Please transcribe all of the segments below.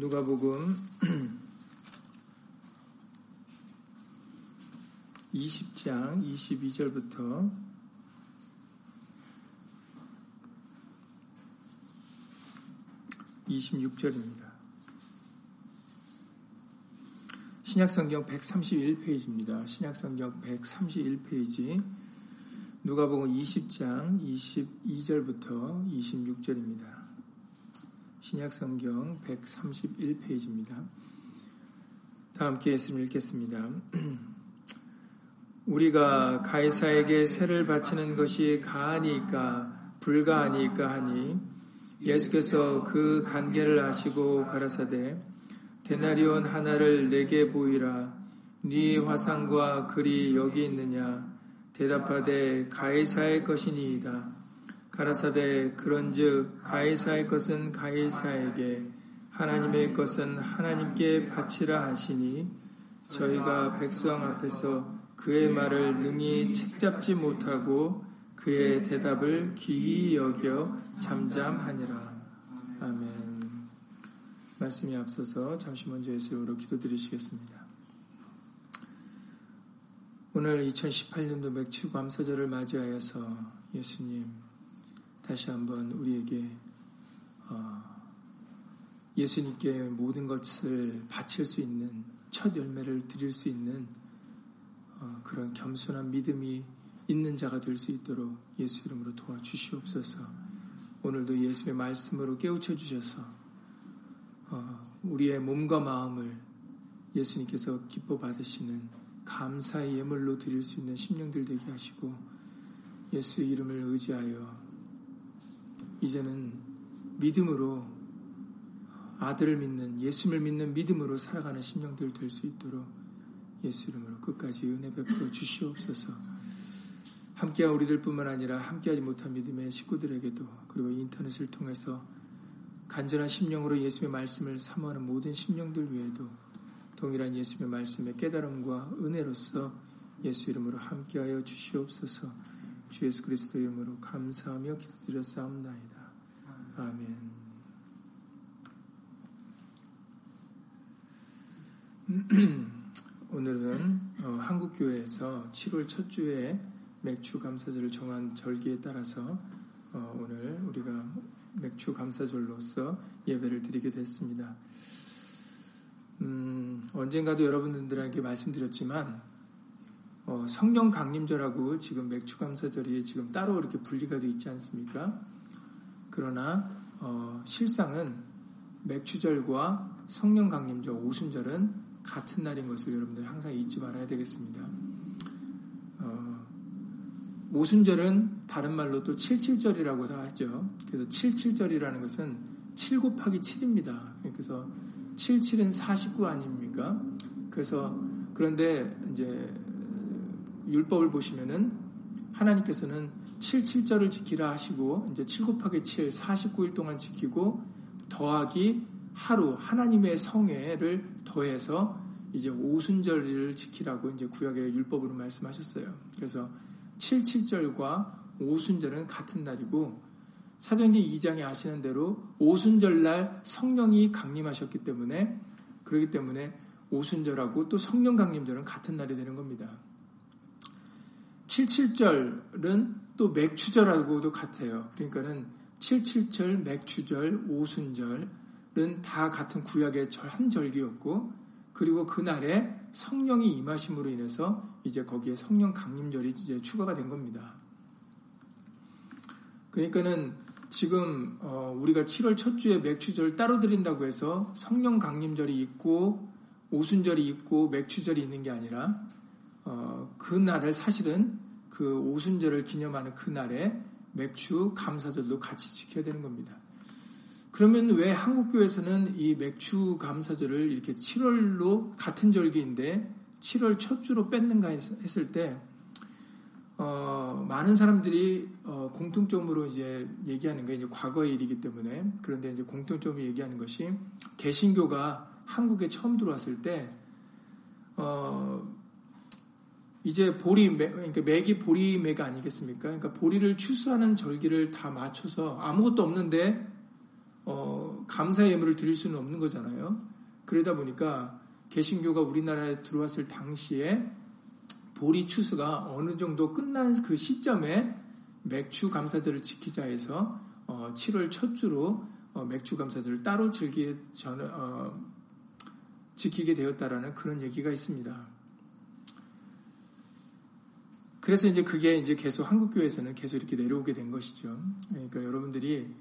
누가복음 20장 22절부터 26절입니다. 신약성경 131페이지입니다. 신약성경 131페이지 누가복음 20장 22절부터 26절입니다. 신약 성경 131페이지입니다. 다 함께 예수님 읽겠습니다. 우리가 가이사에게 세를 바치는 것이 가하니까 불가하니까 하니 예수께서 그 관계를 아시고 가라사대 데나리온 하나를 내게 보이라 네 화상과 글이 여기 있느냐 대답하되 가이사의 것이니이다 가라사대 그런즉 가이사의 것은 가이사에게 하나님의 것은 하나님께 바치라 하시니 저희가 백성 앞에서 그의 말을 능히 책잡지 못하고 그의 대답을 기이 여겨 잠잠하니라. 아멘. 말씀이 앞서서 잠시 먼저 예수로 기도드리시겠습니다. 오늘 2018년도 맥주 감사절을 맞이하여서 예수님 다시 한번 우리에게 어, 예수님께 모든 것을 바칠 수 있는 첫 열매를 드릴 수 있는 어, 그런 겸손한 믿음이 있는 자가 될 수 있도록 예수 이름으로 도와주시옵소서. 오늘도 예수의 말씀으로 깨우쳐 주셔서 어, 우리의 몸과 마음을 예수님께서 기뻐 받으시는 감사의 예물로 드릴 수 있는 심령들 되게 하시고 예수의 이름을 의지하여 이제는 믿음으로 아들을 믿는 예수를 믿는 믿음으로 살아가는 심령들 될 수 있도록 예수 이름으로 끝까지 은혜 베풀어 주시옵소서. 함께한 우리들뿐만 아니라 함께하지 못한 믿음의 식구들에게도 그리고 인터넷을 통해서 간절한 심령으로 예수의 말씀을 사모하는 모든 심령들 위에도 동일한 예수의 말씀의 깨달음과 은혜로서 예수 이름으로 함께하여 주시옵소서. 주 예수 그리스도 이름으로 감사하며 기도드렸사옵나이다. 아멘. 오늘은 어, 한국교회에서 7월 첫 주에 맥주 감사절을 정한 절기에 따라서 어, 오늘 우리가 맥주 감사절로서 예배를 드리게 됐습니다. 음, 언젠가도 여러분들에게 말씀드렸지만 어, 성령 강림절하고 지금 맥주 감사절이 지금 따로 이렇게 분리가 되어 있지 않습니까? 그러나 어, 실상은 맥주절과 성령 강림절 오순절은 같은 날인 것을 여러분들 항상 잊지 말아야 되겠습니다. 어, 오순절은 다른 말로 또 77절이라고 하죠. 그래서 77절이라는 것은 7 곱하기 7입니다. 그래서 77은 49 아닙니까? 그래서 그런데 이제 율법을 보시면은 하나님께서는 7, 7절을 지키라 하시고 이제 7 곱하기 7, 49일 동안 지키고 더하기 하루 하나님의 성회를 더해서 이제 오순절을 지키라고 이제 구약의 율법으로 말씀하셨어요. 그래서 7, 7절과 오순절은 같은 날이고 사도행전 2장에 아시는 대로 오순절 날 성령이 강림하셨기 때문에 그렇기 때문에 오순절하고 또 성령 강림절은 같은 날이 되는 겁니다. 77절은 또 맥추절하고도 같아요. 그러니까는 77절, 맥추절, 오순절은 다 같은 구약의 한 절기였고, 그리고 그날에 성령이 임하심으로 인해서 이제 거기에 성령 강림절이 이제 추가가 된 겁니다. 그러니까는 지금 어 우리가 7월 첫 주에 맥추절 따로 드린다고 해서 성령 강림절이 있고 오순절이 있고 맥추절이 있는 게 아니라 어, 그날을 사실은 그 오순절을 기념하는 그날에 맥주 감사절도 같이 지켜야 되는 겁니다. 그러면 왜 한국교회에서는 이 맥주 감사절을 이렇게 7월로 같은 절기인데 7월 첫 주로 뺐는가 했을 때 어, 많은 사람들이 어, 공통점으로 이제 얘기하는 게 이제 과거의 일이기 때문에 그런데 이제 공통점으로 얘기하는 것이 개신교가 한국에 처음 들어왔을 때 어, 이제 보리, 그러니까 맥이 보리매가 아니겠습니까? 그러니까 보리를 추수하는 절기를 다 맞춰서 아무것도 없는데 어, 감사 예물을 드릴 수는 없는 거잖아요. 그러다 보니까 개신교가 우리나라에 들어왔을 당시에 보리 추수가 어느 정도 끝난 그 시점에 맥주 감사절을 지키자 해서 어, 7월 첫 주로 어, 맥주 감사절을 따로 즐기 전 어, 지키게 되었다라는 그런 얘기가 있습니다. 그래서 이제 그게 이제 계속 한국교회에서는 계속 이렇게 내려오게 된 것이죠. 그러니까 여러분들이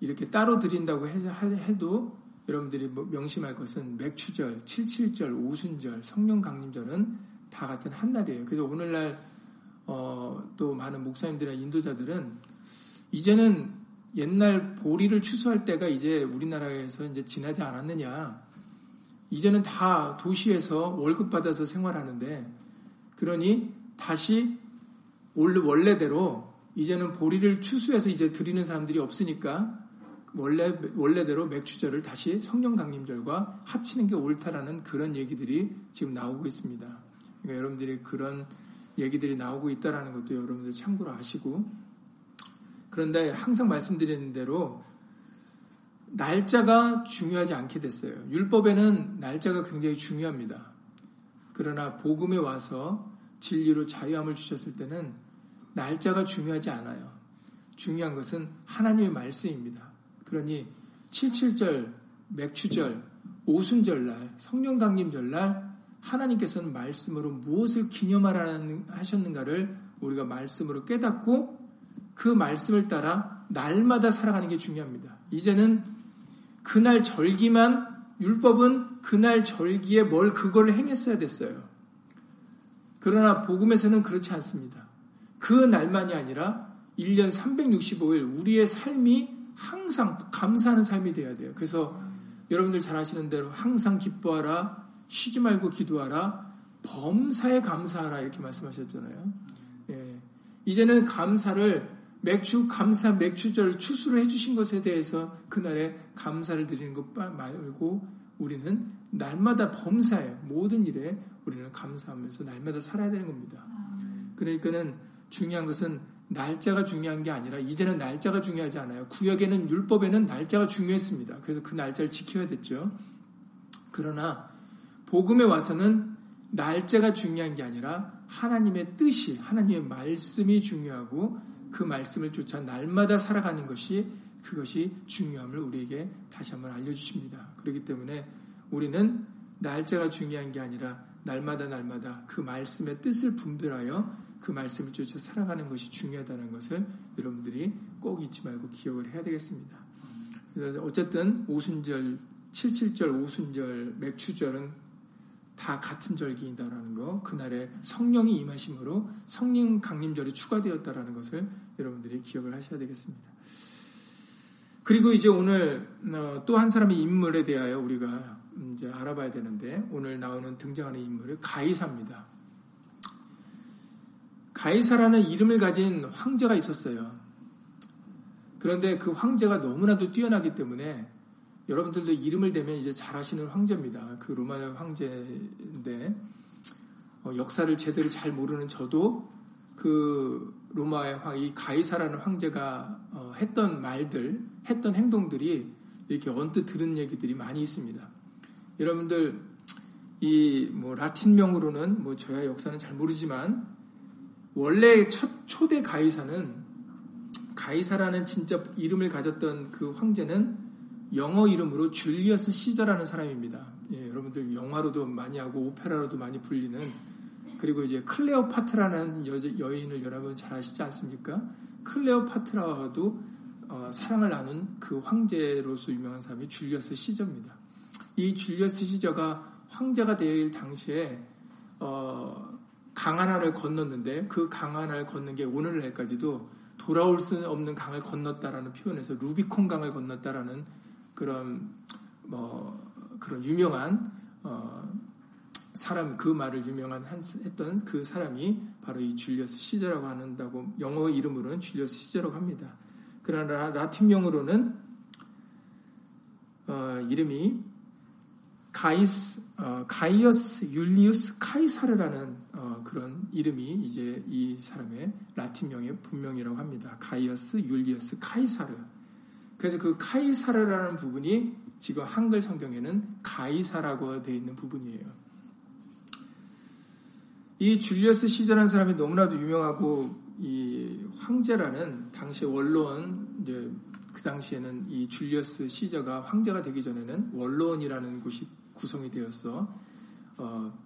이렇게 따로 드린다고 해도 여러분들이 뭐 명심할 것은 맥추절, 칠칠절, 오순절, 성령 강림절은 다 같은 한 날이에요. 그래서 오늘날 어, 또 많은 목사님들이나 인도자들은 이제는 옛날 보리를 추수할 때가 이제 우리나라에서 이제 지나지 않았느냐. 이제는 다 도시에서 월급 받아서 생활하는데 그러니 다시 원래대로 이제는 보리를 추수해서 이제 드리는 사람들이 없으니까 원래 원래대로 맥주절을 다시 성령 강림절과 합치는 게 옳다라는 그런 얘기들이 지금 나오고 있습니다. 그러니까 여러분들이 그런 얘기들이 나오고 있다라는 것도 여러분들 참고로 아시고 그런데 항상 말씀드리는 대로 날짜가 중요하지 않게 됐어요. 율법에는 날짜가 굉장히 중요합니다. 그러나 복음에 와서 진리로 자유함을 주셨을 때는 날짜가 중요하지 않아요. 중요한 것은 하나님의 말씀입니다. 그러니 77절, 맥추절, 오순절날, 성령강림절날 하나님께서는 말씀으로 무엇을 기념하셨는가를 우리가 말씀으로 깨닫고 그 말씀을 따라 날마다 살아가는 게 중요합니다. 이제는 그날 절기만 율법은 그날 절기에 뭘 그걸 행했어야 됐어요. 그러나 복음에서는 그렇지 않습니다. 그 날만이 아니라 1년 365일 우리의 삶이 항상 감사하는 삶이 돼야 돼요. 그래서 여러분들 잘 아시는 대로 항상 기뻐하라, 쉬지 말고 기도하라, 범사에 감사하라 이렇게 말씀하셨잖아요. 예. 이제는 감사를 맥주 감사 맥주절 추수를 해주신 것에 대해서 그날에 감사를 드리는 것 말고 우리는 날마다 범사에 모든 일에 우리는 감사하면서 날마다 살아야 되는 겁니다. 그러니까는 중요한 것은 날짜가 중요한 게 아니라 이제는 날짜가 중요하지 않아요. 구역에는 율법에는 날짜가 중요했습니다. 그래서 그 날짜를 지켜야 됐죠. 그러나 복음에 와서는 날짜가 중요한 게 아니라 하나님의 뜻이 하나님의 말씀이 중요하고 그 말씀을 쫓아 날마다 살아가는 것이 그것이 중요함을 우리에게 다시 한번 알려주십니다. 그렇기 때문에 우리는 날짜가 중요한 게 아니라 날마다 날마다 그 말씀의 뜻을 분별하여 그 말씀을 쫓아 살아가는 것이 중요하다는 것을 여러분들이 꼭 잊지 말고 기억을 해야 되겠습니다. 어쨌든 오순절, 77절, 오순절, 맥추절은 다 같은 절기이다라는 거, 그날에 성령이 임하심으로 성령 강림절이 추가되었다라는 것을 여러분들이 기억을 하셔야 되겠습니다. 그리고 이제 오늘 어, 또한 사람의 인물에 대하여 우리가 이제 알아봐야 되는데 오늘 나오는 등장하는 인물은 가이사입니다. 가이사라는 이름을 가진 황제가 있었어요. 그런데 그 황제가 너무나도 뛰어나기 때문에 여러분들도 이름을 대면 이제 잘 아시는 황제입니다. 그 로마 황제인데 어, 역사를 제대로 잘 모르는 저도 그 로마의 황, 이 가이사라는 황제가 어, 했던 말들, 했던 행동들이 이렇게 언뜻 들은 얘기들이 많이 있습니다. 여러분들 이 뭐 라틴명으로는 뭐 저야 역사는 잘 모르지만 원래 첫 초대 가이사는 가이사라는 진짜 이름을 가졌던 그 황제는 영어 이름으로 줄리어스 시저라는 사람입니다. 예, 여러분들 영화로도 많이 하고 오페라로도 많이 불리는 그리고 이제 클레오파트라는 여, 인을 여러분 잘 아시지 않습니까? 클레오파트라와도 어, 사랑을 나눈 그 황제로서 유명한 사람이 줄리어스 시저입니다. 이 줄리어스 시저가 황제가 될 당시에 어, 강하나를 건넜는데 그 강하나를 건넌 게 오늘날까지도 돌아올 수 없는 강을 건넜다라는 표현에서 루비콘 강을 건넜다라는 그런 뭐 그런 유명한 어 사람 그 말을 유명한 한, 했던 그 사람이 바로 이 줄리어스 시저라고 하는다고 영어 이름으로는 줄리어스 시저라고 합니다. 그러나 라틴명으로는 어, 이름이 가이스, 어, 가이어스 율리우스 카이사르라는 어, 그런 이름이 이제 이 사람의 라틴명의 본명이라고 합니다. 가이어스 율리우스 카이사르. 그래서 그 카이사르라는 부분이 지금 한글 성경에는 가이사라고 되어 있는 부분이에요. 이 줄리어스 시저라는 사람이 너무나도 유명하고 이 황제라는 당시 원로원 이제 그 당시에는 이 줄리어스 시저가 황제가 되기 전에는 원로원이라는 곳이 구성이 되었어 어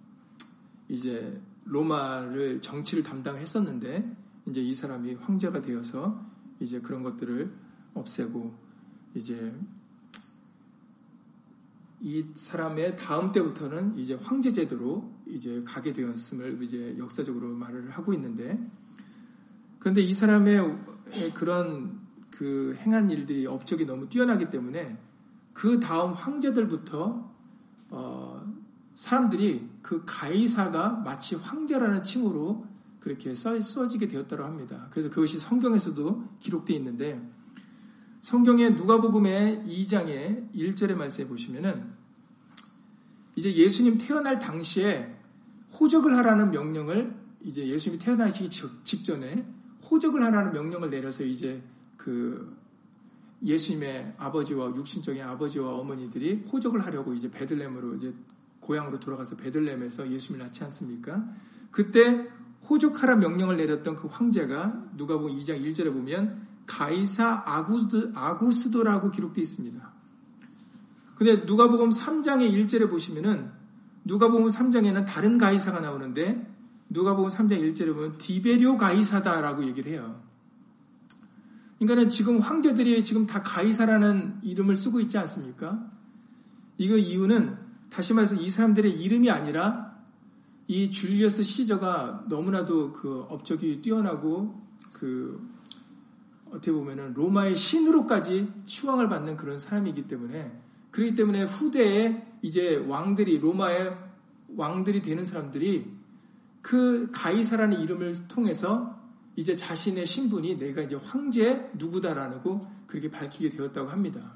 이제 로마를 정치를 담당했었는데 이제 이 사람이 황제가 되어서 이제 그런 것들을 없애고 이제 이 사람의 다음 때부터는 이제 황제 제도로 이제 가게 되었음을 이제 역사적으로 말을 하고 있는데 그런데 이 사람의 그런 그 행한 일들이 업적이 너무 뛰어나기 때문에 그 다음 황제들부터 어 사람들이 그 가이사가 마치 황제라는 칭호로 그렇게 써, 써지게 되었다고 합니다. 그래서 그것이 성경에서도 기록되어 있는데 성경의 누가복음의 2장의 1절의 말씀에 보시면은 이제 예수님 태어날 당시에 호적을 하라는 명령을 이제 예수님이 태어나시기 직전에 호적을 하라는 명령을 내려서 이제 그 예수님의 아버지와 육신적인 아버지와 어머니들이 호적을 하려고 이제 베들렘으로 이제 고향으로 돌아가서 베들렘에서 예수님을 낳지 않습니까? 그때 호족하라 명령을 내렸던 그 황제가 누가 보면 2장 1절에 보면 가이사 아구스, 아구스도라고 기록되어 있습니다. 근데 누가복음 3장의 1절에 보시면은 누가복음 3장에는 다른 가이사가 나오는데 누가복음 3장 1절에 보면 디베리오 가이사다라고 얘기를 해요. 그러니까는 지금 황제들이 지금 다 가이사라는 이름을 쓰고 있지 않습니까? 이거 이유는 다시 말해서 이 사람들의 이름이 아니라 이 줄리어스 시저가 너무나도 그 업적이 뛰어나고 그 어떻게 보면은 로마의 신으로까지 추앙을 받는 그런 사람이기 때문에 그렇기 때문에 후대에 이제 왕들이 로마의 왕들이 되는 사람들이 그 가이사라는 이름을 통해서 이제 자신의 신분이 내가 이제 황제 누구다라고 그렇게 밝히게 되었다고 합니다.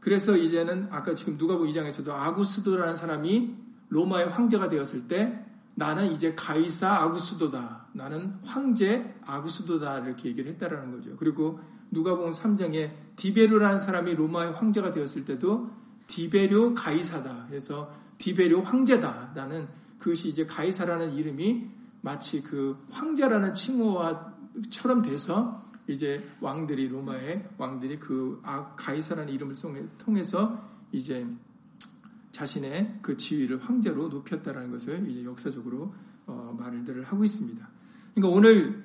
그래서 이제는 아까 지금 누가복 2장에서도 아구스도라는 사람이 로마의 황제가 되었을 때 나는 이제 가이사 아구스도다. 나는 황제 아구스도다. 이렇게 얘기를 했다라는 거죠. 그리고 누가복음 3장에 디베료라는 사람이 로마의 황제가 되었을 때도 디베료 가이사다. 그래서 디베료 황제다. 나는 그것이 이제 가이사라는 이름이 마치 그 황제라는 칭호와처럼 돼서 이제 왕들이 로마의 왕들이 그 아, 가이사라는 이름을 통해서 이제 자신의 그 지위를 황제로 높였다라는 것을 이제 역사적으로 어, 말들을 하고 있습니다. 그러니까 오늘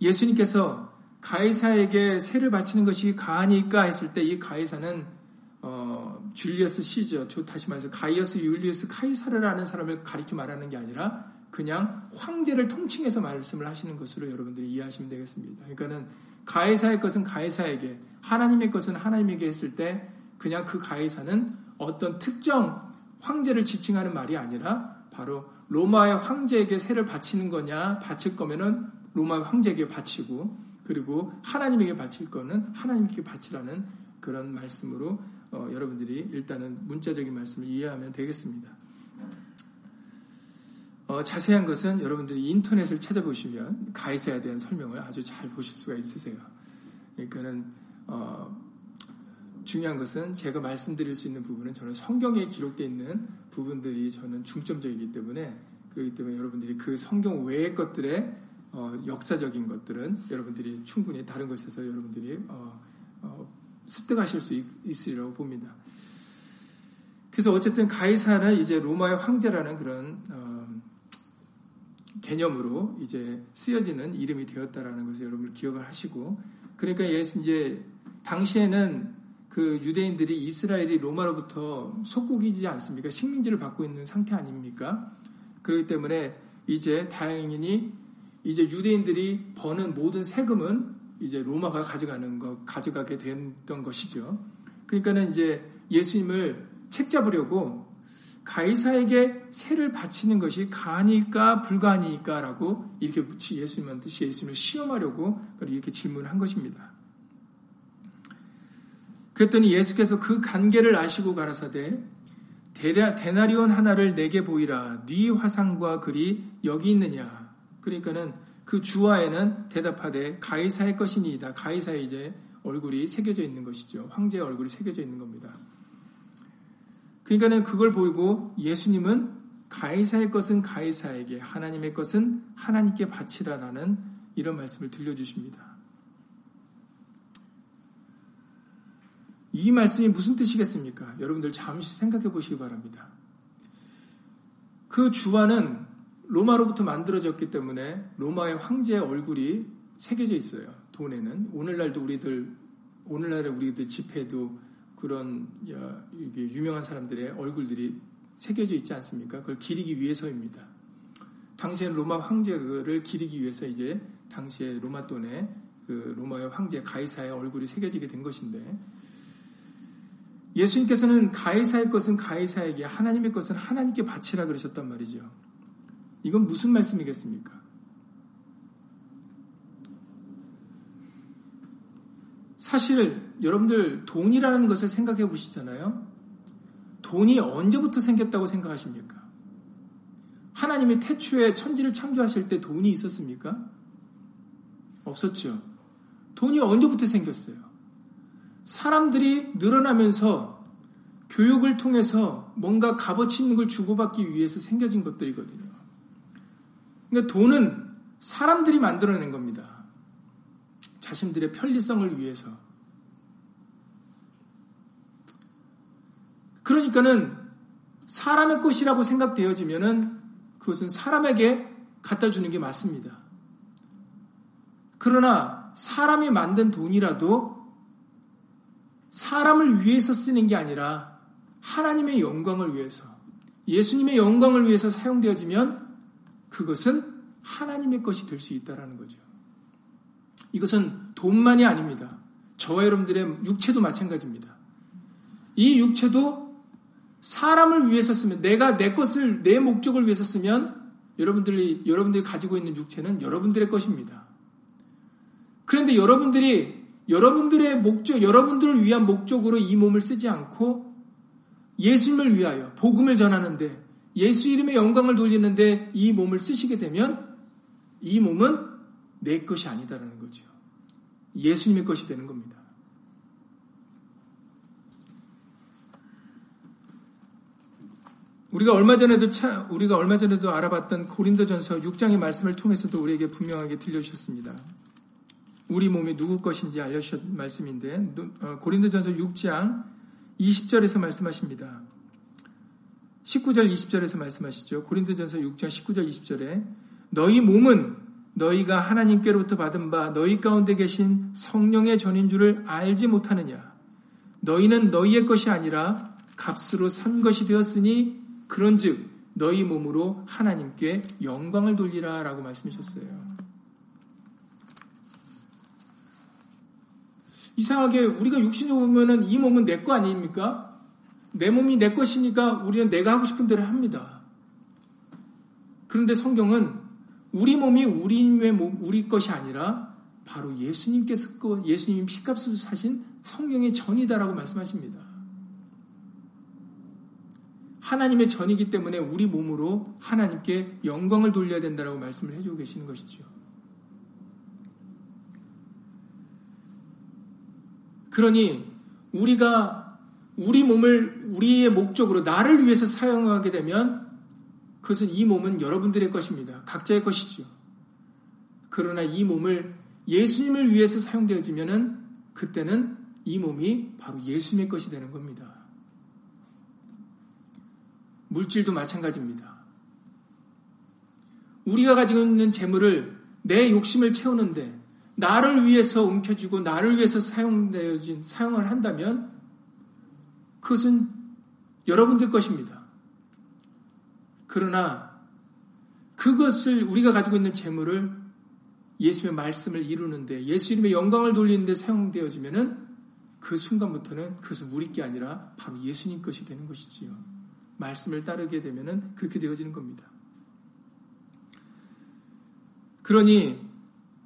예수님께서 가이사에게 세를 바치는 것이 가하니까 했을 때 이 가이사는 어, 줄리어스 시저, 다시 말해서 가이어스 율리우스 카이사르라는 사람을 가리켜 말하는 게 아니라 그냥 황제를 통칭해서 말씀을 하시는 것으로 여러분들이 이해하시면 되겠습니다. 그러니까는 가해사의 것은 가해사에게, 하나님의 것은 하나님에게 했을 때 그냥 그 가해사는 어떤 특정 황제를 지칭하는 말이 아니라 바로 로마의 황제에게 세를 바치는 거냐, 바칠 거면은 로마 황제에게 바치고 그리고 하나님에게 바칠 거는 하나님께 바치라는 그런 말씀으로 어, 여러분들이 일단은 문자적인 말씀을 이해하면 되겠습니다. 어, 자세한 것은 여러분들이 인터넷을 찾아보시면 가이사에 대한 설명을 아주 잘 보실 수가 있으세요. 그러니까는 어, 중요한 것은 제가 말씀드릴 수 있는 부분은 저는 성경에 기록되어 있는 부분들이 저는 중점적이기 때문에 그렇기 때문에 여러분들이 그 성경 외의 것들의 어, 역사적인 것들은 여러분들이 충분히 다른 것에서 여러분들이 어, 어, 습득하실 수 있, 으리라고 봅니다. 그래서 어쨌든 가이사는 이제 로마의 황제라는 그런 어, 개념으로 이제 쓰여지는 이름이 되었다라는 것을 여러분 기억을 하시고 그러니까 예수 이제 당시에는 그 유대인들이 이스라엘이 로마로부터 속국이지 않습니까? 식민지를 받고 있는 상태 아닙니까? 그렇기 때문에 이제 다행히 이제 유대인들이 버는 모든 세금은 이제 로마가 가져가는 것, 가져가게 됐던 것이죠. 그러니까는 이제 예수님을 책 잡으려고 가이사에게 세를 바치는 것이 가니까 불가니까라고 이렇게 예수님한테 예수님을 시험하려고 이렇게 질문을 한 것입니다. 그랬더니 예수께서 그 관계를 아시고 가라사대 데나리온 하나를 내게 보이라 네 화상과 글이 여기 있느냐 그러니까는 그 주와에는 대답하되 가이사의 것이니이다 가이사의 이제 얼굴이 새겨져 있는 것이죠. 황제의 얼굴이 새겨져 있는 겁니다. 그러니까는 그걸 보고 예수님은 가이사의 것은 가이사에게, 하나님의 것은 하나님께 바치라라는 이런 말씀을 들려주십니다. 이 말씀이 무슨 뜻이겠습니까? 여러분들 잠시 생각해 보시기 바랍니다. 그 주화는 로마로부터 만들어졌기 때문에 로마의 황제의 얼굴이 새겨져 있어요. 돈에는. 오늘날도 우리들, 오늘날의 우리들 집회도 그런 유명한 사람들의 얼굴들이 새겨져 있지 않습니까? 그걸 기리기 위해서입니다. 당시엔 로마 황제를 기리기 위해서 이제 당시에 로마 돈에 그 로마의 황제 가이사의 얼굴이 새겨지게 된 것인데 예수님께서는 가이사의 것은 가이사에게 하나님의 것은 하나님께 바치라 그러셨단 말이죠. 이건 무슨 말씀이겠습니까? 사실 여러분들 돈이라는 것을 생각해 보시잖아요. 돈이 언제부터 생겼다고 생각하십니까? 하나님이 태초에 천지를 창조하실 때 돈이 있었습니까? 없었죠. 돈이 언제부터 생겼어요? 사람들이 늘어나면서 교육을 통해서 뭔가 값어치 있는 걸 주고받기 위해서 생겨진 것들이거든요. 그러니까 돈은 사람들이 만들어낸 겁니다. 자신들의 편리성을 위해서. 그러니까는 사람의 것이라고 생각되어지면은 그것은 사람에게 갖다 주는 게 맞습니다. 그러나 사람이 만든 돈이라도 사람을 위해서 쓰는 게 아니라 하나님의 영광을 위해서, 예수님의 영광을 위해서 사용되어지면 그것은 하나님의 것이 될 수 있다라는 거죠. 이것은 돈만이 아닙니다. 저와 여러분들의 육체도 마찬가지입니다. 이 육체도 사람을 위해서 쓰면 내가 내 것을 내 목적을 위해서 쓰면 여러분들이 여러분들이 가지고 있는 육체는 여러분들의 것입니다. 그런데 여러분들이 여러분들의 목적, 여러분들을 위한 목적으로 이 몸을 쓰지 않고 예수님을 위하여 복음을 전하는데 예수 이름의 영광을 돌리는데 이 몸을 쓰시게 되면 이 몸은 내 것이 아니다라는 거죠. 예수님의 것이 되는 겁니다. 우리가 얼마 전에도 차, 우리가 얼마 전에도 알아봤던 고린도전서 6장의 말씀을 통해서도 우리에게 분명하게 들려주셨습니다. 우리 몸이 누구 것인지 알려주신 말씀인데 어, 고린도전서 6장 20절에서 말씀하십니다. 19절 20절에서 말씀하시죠. 고린도전서 6장 19절 20절에 너희 몸은 너희가 하나님께로부터 받은 바 너희 가운데 계신 성령의 전인 줄을 알지 못하느냐. 너희는 너희의 것이 아니라 값으로 산 것이 되었으니 그런즉 너희 몸으로 하나님께 영광을 돌리라라고 말씀하셨어요. 이상하게 우리가 육신에 보면은 이 몸은 내 거 아닙니까? 내 몸이 내 것이니까 우리는 내가 하고 싶은 대로 합니다. 그런데 성경은 우리 몸이 우리의 몸, 우리 것이 아니라 바로 예수님께서 예수님이 피값으로 사신 성령의 전이다라고 말씀하십니다. 하나님의 전이기 때문에 우리 몸으로 하나님께 영광을 돌려야 된다라고 말씀을 해주고 계시는 것이죠. 그러니 우리가 우리 몸을 우리의 목적으로 나를 위해서 사용하게 되면 그것은 이 몸은 여러분들의 것입니다. 각자의 것이죠. 그러나 이 몸을 예수님을 위해서 사용되어지면은 그때는 이 몸이 바로 예수님의 것이 되는 겁니다. 물질도 마찬가지입니다. 우리가 가지고 있는 재물을 내 욕심을 채우는데 나를 위해서 움켜쥐고 나를 위해서 사용되어진 사용을 한다면 그것은 여러분들 것입니다. 그러나 그것을 우리가 가지고 있는 재물을 예수의 말씀을 이루는데 예수 님의 영광을 돌리는데 사용되어지면은 그 순간부터는 그것은 우리 게 아니라 바로 예수님 것이 되는 것이지요. 말씀을 따르게 되면은 그렇게 되어지는 겁니다. 그러니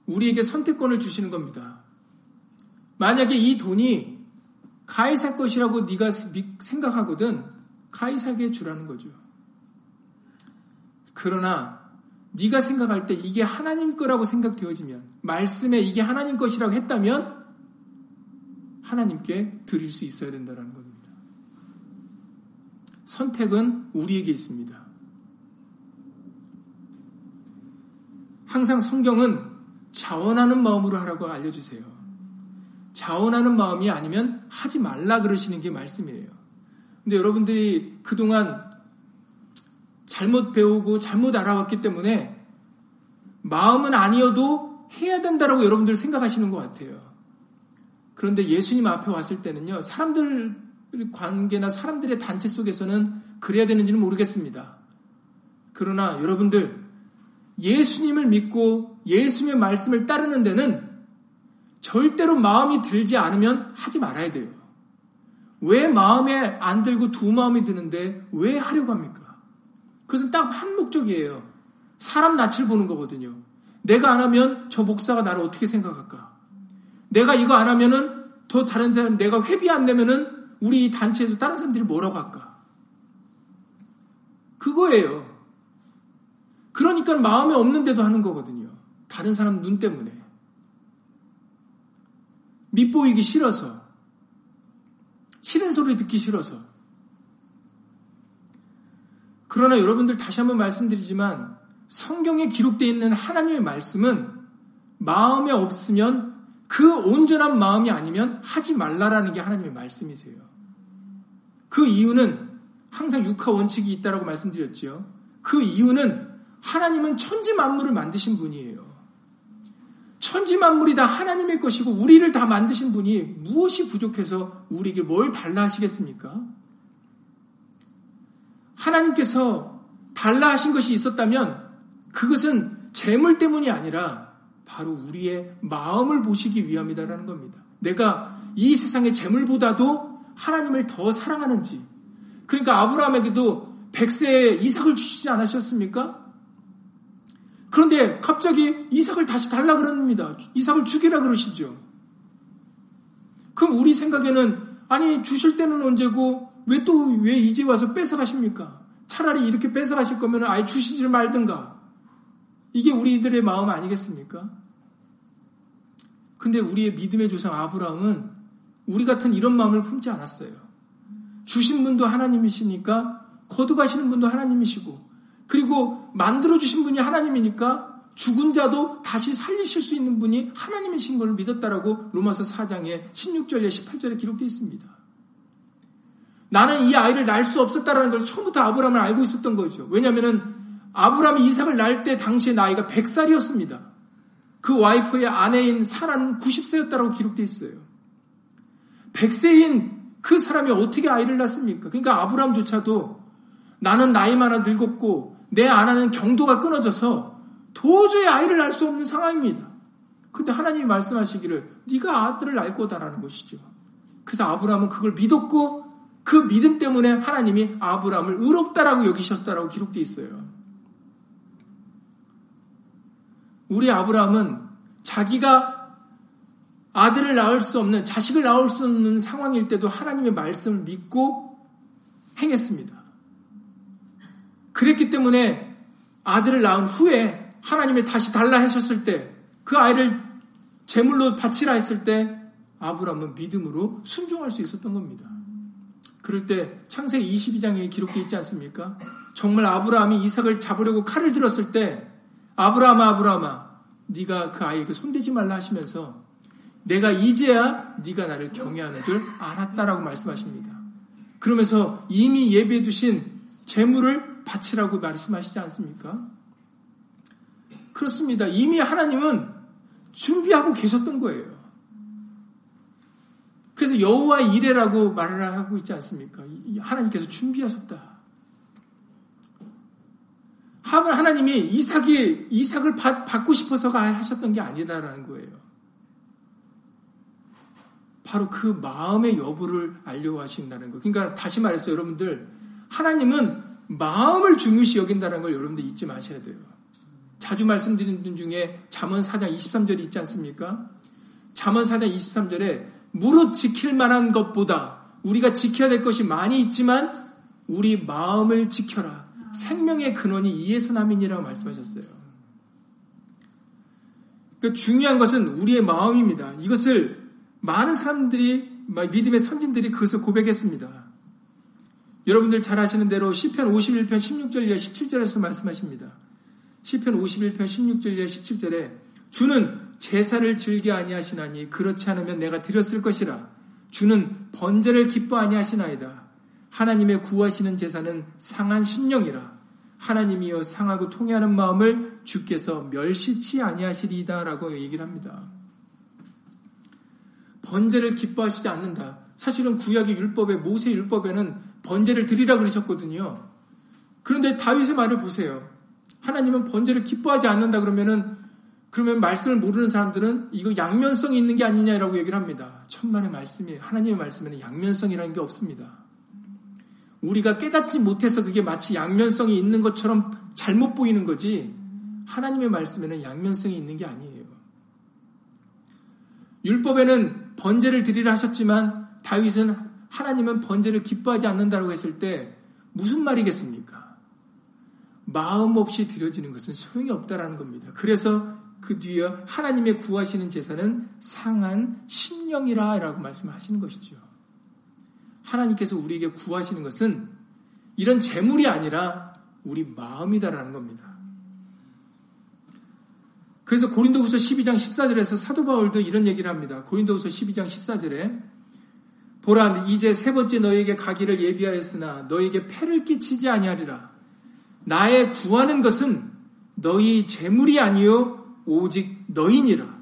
우리에게 선택권을 주시는 겁니다. 만약에 이 돈이 가이사 것이라고 네가 생각하거든 가이사에게 주라는 거죠. 그러나 네가 생각할 때 이게 하나님 거라고 생각되어지면 말씀에 이게 하나님 것이라고 했다면 하나님께 드릴 수 있어야 된다는 겁니다. 선택은 우리에게 있습니다. 항상 성경은 자원하는 마음으로 하라고 알려주세요. 자원하는 마음이 아니면 하지 말라 그러시는 게 말씀이에요. 근데 여러분들이 그동안 잘못 배우고 잘못 알아왔기 때문에 마음은 아니어도 해야 된다라고 여러분들 생각하시는 것 같아요. 그런데 예수님 앞에 왔을 때는요, 사람들 관계나 사람들의 단체 속에서는 그래야 되는지는 모르겠습니다. 그러나 여러분들, 예수님을 믿고 예수님의 말씀을 따르는 데는 절대로 마음이 들지 않으면 하지 말아야 돼요. 왜 마음에 안 들고 두 마음이 드는데 왜 하려고 합니까? 그것은 딱 한 목적이에요. 사람 낯을 보는 거거든요. 내가 안 하면 저 목사가 나를 어떻게 생각할까? 내가 이거 안 하면은 더 다른 사람, 내가 회비 안 내면은 우리 단체에서 다른 사람들이 뭐라고 할까? 그거예요. 그러니까 마음에 없는데도 하는 거거든요. 다른 사람 눈 때문에. 밑보이기 싫어서. 싫은 소리 듣기 싫어서. 그러나 여러분들 다시 한번 말씀드리지만 성경에 기록되어 있는 하나님의 말씀은 마음에 없으면 그 온전한 마음이 아니면 하지 말라라는 게 하나님의 말씀이세요. 그 이유는 항상 육하 원칙이 있다라고 말씀드렸지요. 그 이유는 하나님은 천지 만물을 만드신 분이에요. 천지 만물이 다 하나님의 것이고 우리를 다 만드신 분이 무엇이 부족해서 우리에게 뭘 달라 하시겠습니까? 하나님께서 달라 하신 것이 있었다면 그것은 재물 때문이 아니라 바로 우리의 마음을 보시기 위함이다라는 겁니다. 내가 이 세상의 재물보다도 하나님을 더 사랑하는지. 그러니까 아브라함에게도 백세에 이삭을 주시지 않으셨습니까? 그런데 갑자기 이삭을 다시 달라 그럽니다. 이삭을 죽이라 그러시죠. 그럼 우리 생각에는 아니 주실 때는 언제고 왜또왜 이제 와서 뺏어 가십니까? 차라리 이렇게 뺏어 가실 거면 아예 주시지 말든가. 이게 우리들의 마음 아니겠습니까? 근데 우리의 믿음의 조상 아브라함은 우리 같은 이런 마음을 품지 않았어요. 주신 분도 하나님이시니까 거두가시는 분도 하나님이시고 그리고 만들어주신 분이 하나님이니까 죽은 자도 다시 살리실 수 있는 분이 하나님이신 걸 믿었다라고 로마서 4장에 16절에 18절에 기록되어 있습니다. 나는 이 아이를 낳을 수 없었다라는 걸 처음부터 아브라함을 알고 있었던 거죠. 왜냐하면 아브라함이 이삭을 낳을 때 당시의 나이가 100살이었습니다. 그 와이프의 아내인 사라는 90세였다라고 기록되어 있어요. 100세인 그 사람이 어떻게 아이를 낳습니까? 그러니까 아브라함조차도 나는 나이 많아 늙었고 내 아내는 경도가 끊어져서 도저히 아이를 낳을 수 없는 상황입니다. 근데 하나님이 말씀하시기를 네가 아들을 낳을 거다라는 것이죠. 그래서 아브라함은 그걸 믿었고 그 믿음 때문에 하나님이 아브라함을 의롭다라고 여기셨다라고 기록되어 있어요. 우리 아브라함은 자기가 아들을 낳을 수 없는 자식을 낳을 수 없는 상황일 때도 하나님의 말씀을 믿고 행했습니다. 그랬기 때문에 아들을 낳은 후에 하나님이 다시 달라 하셨을 때 그 아이를 제물로 바치라 했을 때 아브라함은 믿음으로 순종할 수 있었던 겁니다. 그럴 때 창세기 22장에 기록되어 있지 않습니까? 정말 아브라함이 이삭을 잡으려고 칼을 들었을 때 아브라함아 아브라함아 네가 그 아이에게 손대지 말라 하시면서 내가 이제야 네가 나를 경외하는 줄 알았다라고 말씀하십니다. 그러면서 이미 예배해 두신 재물을 바치라고 말씀하시지 않습니까? 그렇습니다. 이미 하나님은 준비하고 계셨던 거예요. 그래서 여호와 이래라고 말을 하고 있지 않습니까? 하나님께서 준비하셨다. 하나님이 이삭이 이삭을 받, 받고 싶어서가 하셨던 게 아니다라는 거예요. 바로 그 마음의 여부를 알려 하신다는 거. 그러니까 다시 말해서 여러분들 하나님은 마음을 중요시 여긴다는 걸 여러분들 잊지 마셔야 돼요. 자주 말씀드리는 분 중에 잠언 4장 23절이 있지 않습니까? 잠언 4장 23절에 무릇 지킬 만한 것보다 우리가 지켜야 될 것이 많이 있지만 우리 마음을 지켜라. 생명의 근원이 이에서 남이니라고 말씀하셨어요. 그러니까 중요한 것은 우리의 마음입니다. 이것을 많은 사람들이 믿음의 선진들이 그것을 고백했습니다. 여러분들 잘 아시는 대로 시편 51편 16절 이하 17절에서 말씀하십니다. 시편 51편 16절 이하 17절에 주는 제사를 즐겨 아니하시나니 그렇지 않으면 내가 드렸을 것이라 주는 번제를 기뻐 아니하시나이다. 하나님의 구하시는 제사는 상한 심령이라 하나님이여 상하고 통해하는 마음을 주께서 멸시치 아니하시리다라고 얘기를 합니다. 번제를 기뻐하시지 않는다. 사실은 구약의 율법에 모세 율법에는 번제를 드리라 그러셨거든요. 그런데 다윗의 말을 보세요. 하나님은 번제를 기뻐하지 않는다 그러면은 그러면 말씀을 모르는 사람들은 이거 양면성이 있는 게 아니냐라고 얘기를 합니다. 천만의 말씀이 하나님의 말씀에는 양면성이라는 게 없습니다. 우리가 깨닫지 못해서 그게 마치 양면성이 있는 것처럼 잘못 보이는 거지 하나님의 말씀에는 양면성이 있는 게 아니에요. 율법에는 번제를 드리라 하셨지만 다윗은 하나님은 번제를 기뻐하지 않는다고 했을 때 무슨 말이겠습니까? 마음 없이 드려지는 것은 소용이 없다라는 겁니다. 그래서 그 뒤에 하나님의 구하시는 제사는 상한 심령이라 라고 말씀하시는 것이죠. 하나님께서 우리에게 구하시는 것은 이런 재물이 아니라 우리 마음이다라는 겁니다. 그래서 고린도후서 12장 14절에서 사도 바울도 이런 얘기를 합니다. 고린도후서 12장 14절에 보라 이제 세 번째 너에게 가기를 예비하였으나 너에게 패를 끼치지 아니하리라. 나의 구하는 것은 너희 재물이 아니요 오직 너희니라.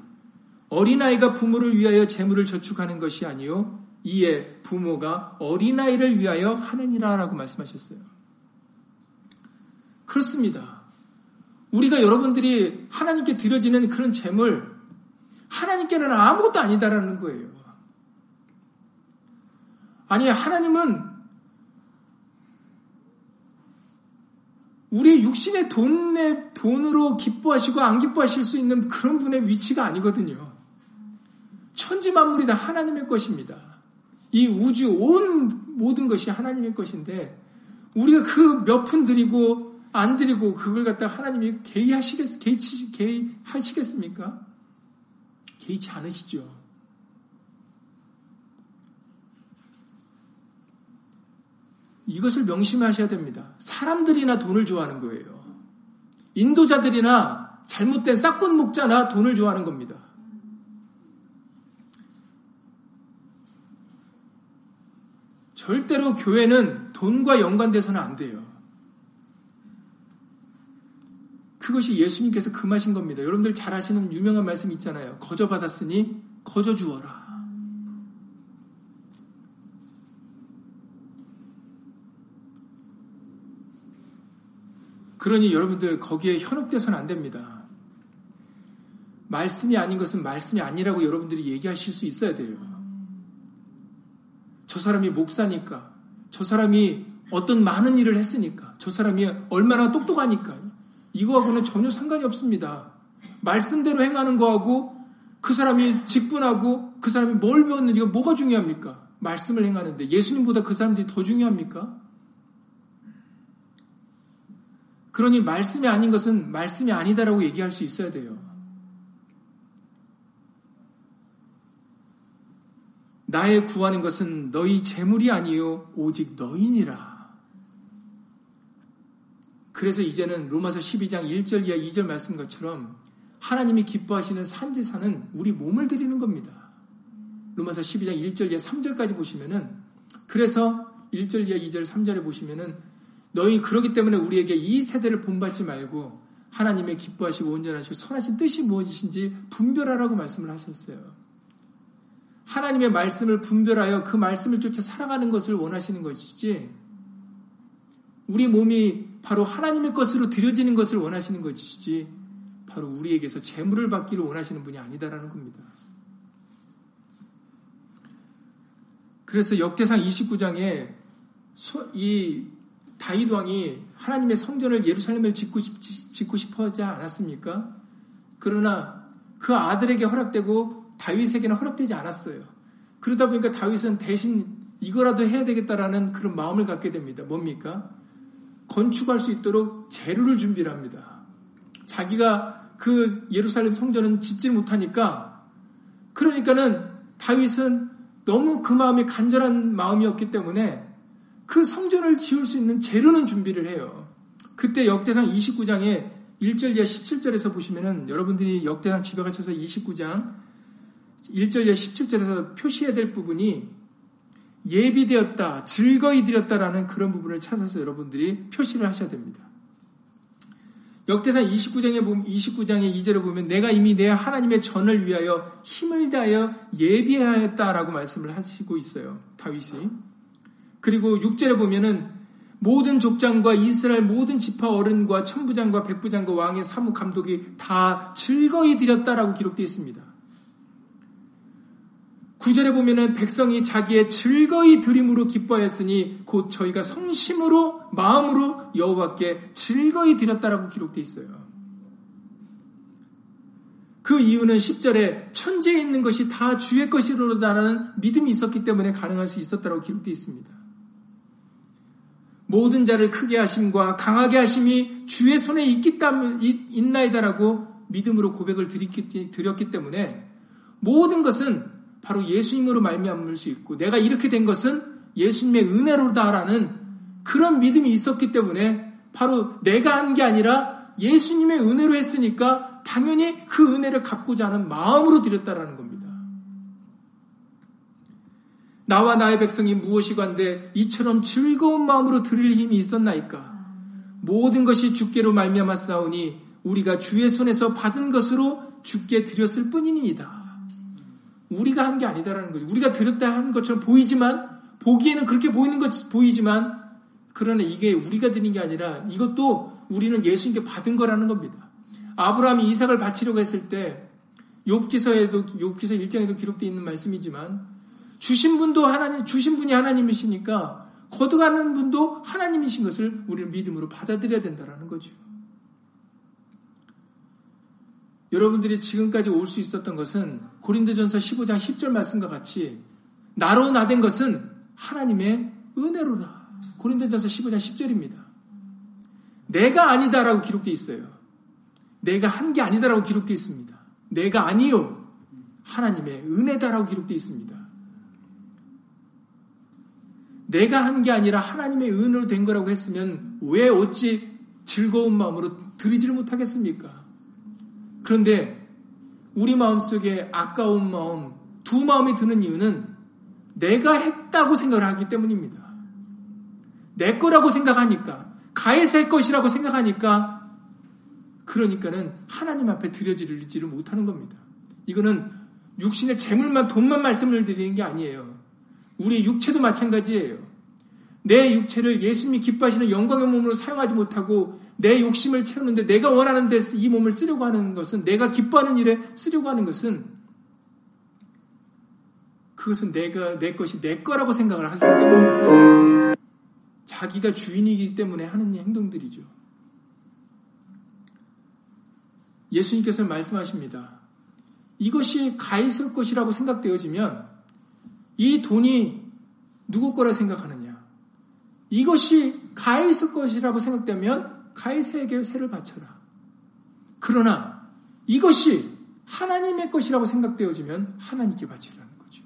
어린아이가 부모를 위하여 재물을 저축하는 것이 아니요 이에 부모가 어린아이를 위하여 하느니라 라고 말씀하셨어요. 그렇습니다. 우리가 여러분들이 하나님께 드려지는 그런 재물 하나님께는 아무것도 아니다라는 거예요. 아니 하나님은 우리의 육신의 돈에, 돈으로 기뻐하시고 안 기뻐하실 수 있는 그런 분의 위치가 아니거든요. 천지 만물이 다 하나님의 것입니다. 이 우주 온 모든 것이 하나님의 것인데 우리가 그 몇 푼 드리고 안 드리고 그걸 갖다 하나님이 개의하시겠, 개의하시겠습니까? 개의치 않으시죠. 이것을 명심하셔야 됩니다. 사람들이나 돈을 좋아하는 거예요. 인도자들이나 잘못된 싹군 목자나 돈을 좋아하는 겁니다. 절대로 교회는 돈과 연관돼서는 안 돼요. 그것이 예수님께서 금하신 겁니다. 여러분들 잘 아시는 유명한 말씀 있잖아요. 거저 받았으니 거저 주어라. 그러니 여러분들 거기에 현혹돼서는 안 됩니다. 말씀이 아닌 것은 말씀이 아니라고 여러분들이 얘기하실 수 있어야 돼요. 저 사람이 목사니까, 저 사람이 어떤 많은 일을 했으니까, 저 사람이 얼마나 똑똑하니까, 이거하고는 전혀 상관이 없습니다. 말씀대로 행하는 거하고 그 사람이 직분하고 그 사람이 뭘 배웠는지가 뭐가 중요합니까? 말씀을 행하는데 예수님보다 그 사람들이 더 중요합니까? 그러니 말씀이 아닌 것은 말씀이 아니다라고 얘기할 수 있어야 돼요. 나의 구하는 것은 너희 재물이 아니요 오직 너희니라. 그래서 이제는 로마서 12장 1절 이하 2절 말씀 것처럼 하나님이 기뻐하시는 산지사는 우리 몸을 드리는 겁니다. 로마서 12장 1절 이하 3절까지 보시면은 그래서 1절 이하 2절 3절에 보시면은 너희 그러기 때문에 우리에게 이 세대를 본받지 말고 하나님의 기뻐하시고 온전하시고 선하신 뜻이 무엇이신지 분별하라고 말씀을 하셨어요. 하나님의 말씀을 분별하여 그 말씀을 쫓아 살아가는 것을 원하시는 것이지 우리 몸이 바로 하나님의 것으로 드려지는 것을 원하시는 것이지 바로 우리에게서 재물을 받기를 원하시는 분이 아니다라는 겁니다. 그래서 역대상 29장에 이 다윗 왕이 하나님의 성전을 예루살렘을 짓고, 싶, 짓고 싶어 하지 않았습니까? 그러나 그 아들에게 허락되고 다윗에게는 허락되지 않았어요. 그러다 보니까 다윗은 대신 이거라도 해야 되겠다라는 그런 마음을 갖게 됩니다. 뭡니까? 건축할 수 있도록 재료를 준비를 합니다. 자기가 그 예루살렘 성전은 짓지 못하니까 그러니까는 다윗은 너무 그 마음이 간절한 마음이었기 때문에 그 성전을 지을 수 있는 재료는 준비를 해요. 그때 역대상 29장에 1절 이하 17절에서 보시면은 여러분들이 역대상 집에 가셔서 29장 1절 이하 17절에서 표시해야 될 부분이 예비되었다, 즐거이 드렸다라는 그런 부분을 찾아서 여러분들이 표시를 하셔야 됩니다. 역대상 29장에 보면 29장의 2절에 보면 내가 이미 내 하나님의 전을 위하여 힘을 다하여 예비하였다라고 말씀을 하시고 있어요. 다윗이. 그리고 6절에 보면은 모든 족장과 이스라엘 모든 지파 어른과 천부장과 백부장과 왕의 사무 감독이 다 즐거이 드렸다라고 기록되어 있습니다. 9절에 보면은 백성이 자기의 즐거이 드림으로 기뻐했으니 곧 저희가 성심으로 마음으로 여호와께 즐거이 드렸다라고 기록되어 있어요. 그 이유는 10절에 천지에 있는 것이 다 주의 것이로다라는 믿음이 있었기 때문에 가능할 수 있었다고 기록되어 있습니다. 모든 자를 크게 하심과 강하게 하심이 주의 손에 있기 때문에 있나이다라고 믿음으로 고백을 드렸기 때문에 모든 것은 바로 예수님으로 말미암을 수 있고 내가 이렇게 된 것은 예수님의 은혜로다라는 그런 믿음이 있었기 때문에 바로 내가 한 게 아니라 예수님의 은혜로 했으니까 당연히 그 은혜를 갚고자 하는 마음으로 드렸다라는 겁니다. 나와 나의 백성이 무엇이 관데 이처럼 즐거운 마음으로 드릴 힘이 있었나이까? 모든 것이 주께로 말미암아 싸우니 우리가 주의 손에서 받은 것으로 주께 드렸을 뿐이니이다. 우리가 한 게 아니다라는 거죠. 우리가 드렸다 하는 것처럼 보이지만 보기에는 그렇게 보이는 것 보이지만 그러나 이게 우리가 드린 게 아니라 이것도 우리는 예수님께 받은 거라는 겁니다. 아브라함이 이삭을 바치려고 했을 때 욥기서에도 욥기서 1장에도 기록되어 있는 말씀이지만 주신 분도 하나님 주신 분이 하나님이시니까 거듭하는 분도 하나님이신 것을 우리는 믿음으로 받아들여야 된다라는 거죠. 여러분들이 지금까지 올 수 있었던 것은 고린도전서 15장 10절 말씀과 같이 나로 나된 것은 하나님의 은혜로라. 고린도전서 15장 10절입니다. 내가 아니다라고 기록되어 있어요. 내가 한 게 아니다라고 기록되어 있습니다. 내가 아니요. 하나님의 은혜다라고 기록되어 있습니다. 내가 한 게 아니라 하나님의 은혜로 된 거라고 했으면 왜 어찌 즐거운 마음으로 드리지를 못하겠습니까? 그런데 우리 마음속에 아까운 마음, 두 마음이 드는 이유는 내가 했다고 생각을 하기 때문입니다. 내 거라고 생각하니까, 가해셀 것이라고 생각하니까, 그러니까는 하나님 앞에 드려지를 못하는 겁니다. 이거는 육신의 재물만, 돈만 말씀을 드리는 게 아니에요. 우리 육체도 마찬가지예요. 내 육체를 예수님이 기뻐하시는 영광의 몸으로 사용하지 못하고 내 욕심을 채우는데 내가 원하는 데서 이 몸을 쓰려고 하는 것은 내가 기뻐하는 일에 쓰려고 하는 것은 그것은 내가 내 것이 내 거라고 생각을 하기 때문에 자기가 주인이기 때문에 하는 행동들이죠. 예수님께서 말씀하십니다. 이것이 가이슬 것이라고 생각되어지면 이 돈이 누구 거라 생각하느냐? 이것이 가이슬 것이라고 생각되면 가이세에게 세를 바쳐라. 그러나 이것이 하나님의 것이라고 생각되어지면 하나님께 바치라는 거죠.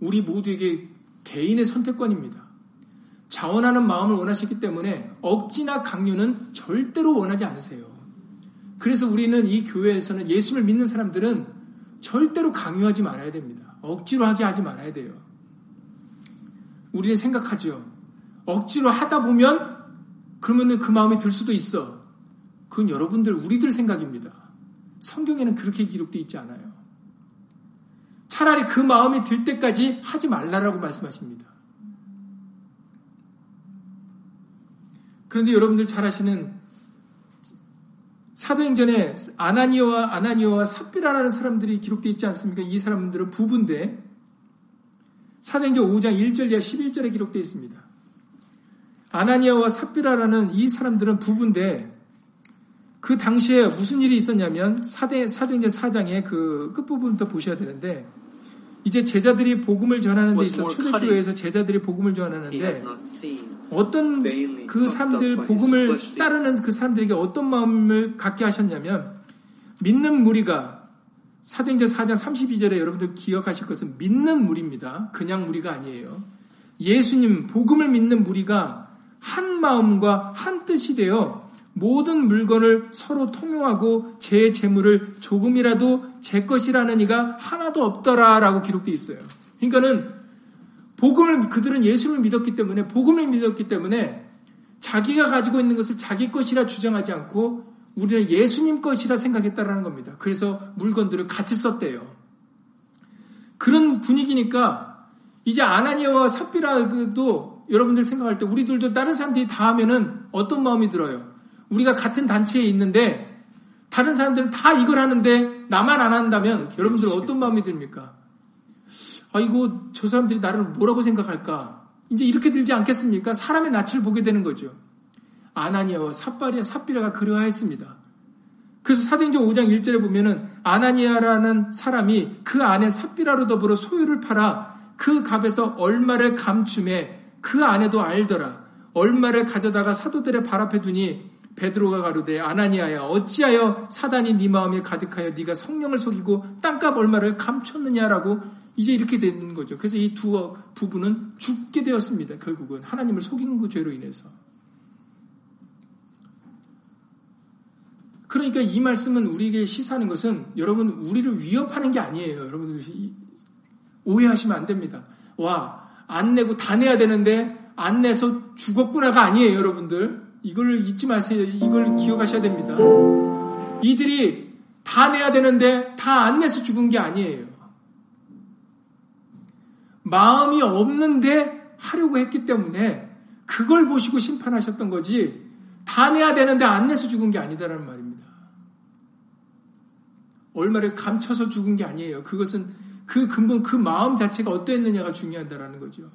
우리 모두에게 개인의 선택권입니다. 자원하는 마음을 원하시기 때문에 억지나 강요는 절대로 원하지 않으세요. 그래서 우리는 이 교회에서는 예수를 믿는 사람들은 절대로 강요하지 말아야 됩니다. 억지로 하게 하지 말아야 돼요. 우리는 생각하죠. 억지로 하다 보면 그러면은 그 마음이 들 수도 있어. 그건 여러분들 우리들 생각입니다. 성경에는 그렇게 기록되어 있지 않아요. 차라리 그 마음이 들 때까지 하지 말라라고 말씀하십니다. 그런데 여러분들 잘 아시는 사도행전에 아나니오와 아나니오와 삽비라라는 사람들이 기록되어 있지 않습니까? 이 사람들은 부부인데 사도행전 5장 1절 이하 11절에 기록되어 있습니다. 아나니아와 삽비라라는 이 사람들은 부부인데 그 당시에 무슨 일이 있었냐면 사도행전 4장의 그 끝부분부터 보셔야 되는데 이제 제자들이 복음을 전하는 데 있어 초대교회에서 제자들이 복음을 전하는데 어떤 그 사람들 복음을 따르는 그 사람들에게 어떤 마음을 갖게 하셨냐면 믿는 무리가 사도행전 4장 32절에 여러분들 기억하실 것은 믿는 무리입니다. 그냥 무리가 아니에요. 예수님 복음을 믿는 무리가 한 마음과 한 뜻이 되어 모든 물건을 서로 통용하고 제 재물을 조금이라도 제 것이라는 이가 하나도 없더라라고 기록되어 있어요. 그러니까는 복음을 그들은 예수를 믿었기 때문에 복음을 믿었기 때문에 자기가 가지고 있는 것을 자기 것이라 주장하지 않고 우리는 예수님 것이라 생각했다라는 겁니다. 그래서 물건들을 같이 썼대요. 그런 분위기니까 이제 아나니아와 삽비라도 여러분들 생각할 때 우리들도 다른 사람들이 다 하면은 어떤 마음이 들어요? 우리가 같은 단체에 있는데 다른 사람들은 다 이걸 하는데 나만 안 한다면 여러분들 어떤 마음이 듭니까? 아이고 저 사람들이 나를 뭐라고 생각할까? 이제 이렇게 들지 않겠습니까? 사람의 낯을 보게 되는 거죠. 아나니아와 삽바리아 삽비라가 그러하였습니다. 그래서 사도행전 5장 1절에 보면은 아나니아라는 사람이 그 안에 삽비라로 더불어 소유를 팔아 그 값에서 얼마를 감춤해 그 안에도 알더라. 얼마를 가져다가 사도들의 발 앞에 두니 베드로가 가로되 아나니아야 어찌하여 사단이 네 마음에 가득하여 네가 성령을 속이고 땅값 얼마를 감췄느냐라고 이제 이렇게 되는 거죠. 그래서 이 두 부부는 죽게 되었습니다. 결국은 하나님을 속인 그 죄로 인해서. 그러니까 이 말씀은 우리에게 시사하는 것은 여러분 우리를 위협하는 게 아니에요. 여러분들 오해하시면 안 됩니다. 와, 안 내고 다 내야 되는데 안 내서 죽었구나가 아니에요, 여러분들. 이걸 잊지 마세요. 이걸 기억하셔야 됩니다. 이들이 다 내야 되는데 다 안 내서 죽은 게 아니에요. 마음이 없는데 하려고 했기 때문에 그걸 보시고 심판하셨던 거지 다 내야 되는데 안 내서 죽은 게 아니다라는 말입니다. 얼마를 감춰서 죽은 게 아니에요. 그것은 그 근본, 그 마음 자체가 어떠했느냐가 중요하다라는 거죠.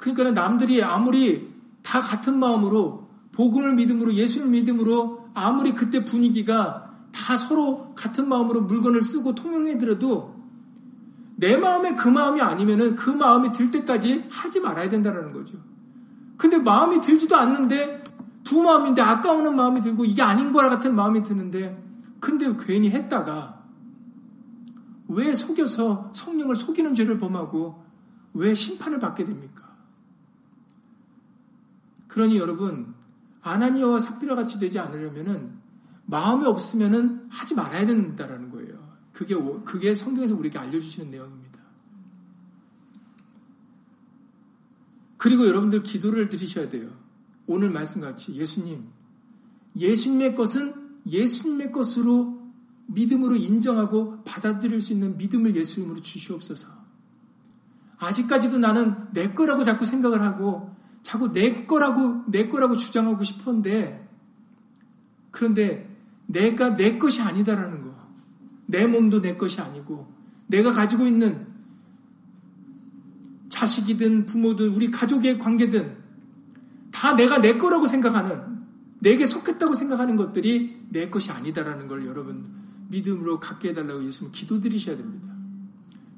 그러니까 남들이 아무리 다 같은 마음으로 복음을 믿음으로 예수를 믿음으로 아무리 그때 분위기가 다 서로 같은 마음으로 물건을 쓰고 통용해들어도 내 마음에 그 마음이 아니면은 그 마음이 들 때까지 하지 말아야 된다는 거죠. 근데 마음이 들지도 않는데 두 마음인데 아까우는 마음이 들고 이게 아닌 거라 같은 마음이 드는데 근데 괜히 했다가 왜 속여서 성령을 속이는 죄를 범하고 왜 심판을 받게 됩니까? 그러니 여러분 아나니아와 삽비라 같이 되지 않으려면은 마음이 없으면은 하지 말아야 된다라는 거예요. 그게 그게 성경에서 우리에게 알려주시는 내용입니다. 그리고 여러분들 기도를 드리셔야 돼요. 오늘 말씀같이 예수님, 예수님의 것은 예수님의 것으로 믿음으로 인정하고 받아들일 수 있는 믿음을 예수님으로 주시옵소서. 아직까지도 나는 내 거라고 자꾸 생각을 하고 자꾸 내 거라고 내 거라고 주장하고 싶은데 그런데 내가 내 것이 아니다라는 거. 내 몸도 내 것이 아니고 내가 가지고 있는 자식이든 부모든 우리 가족의 관계든 다 내가 내 거라고 생각하는, 내게 속했다고 생각하는 것들이 내 것이 아니다라는 걸 여러분 믿음으로 갖게 해달라고 예수님 기도드리셔야 됩니다.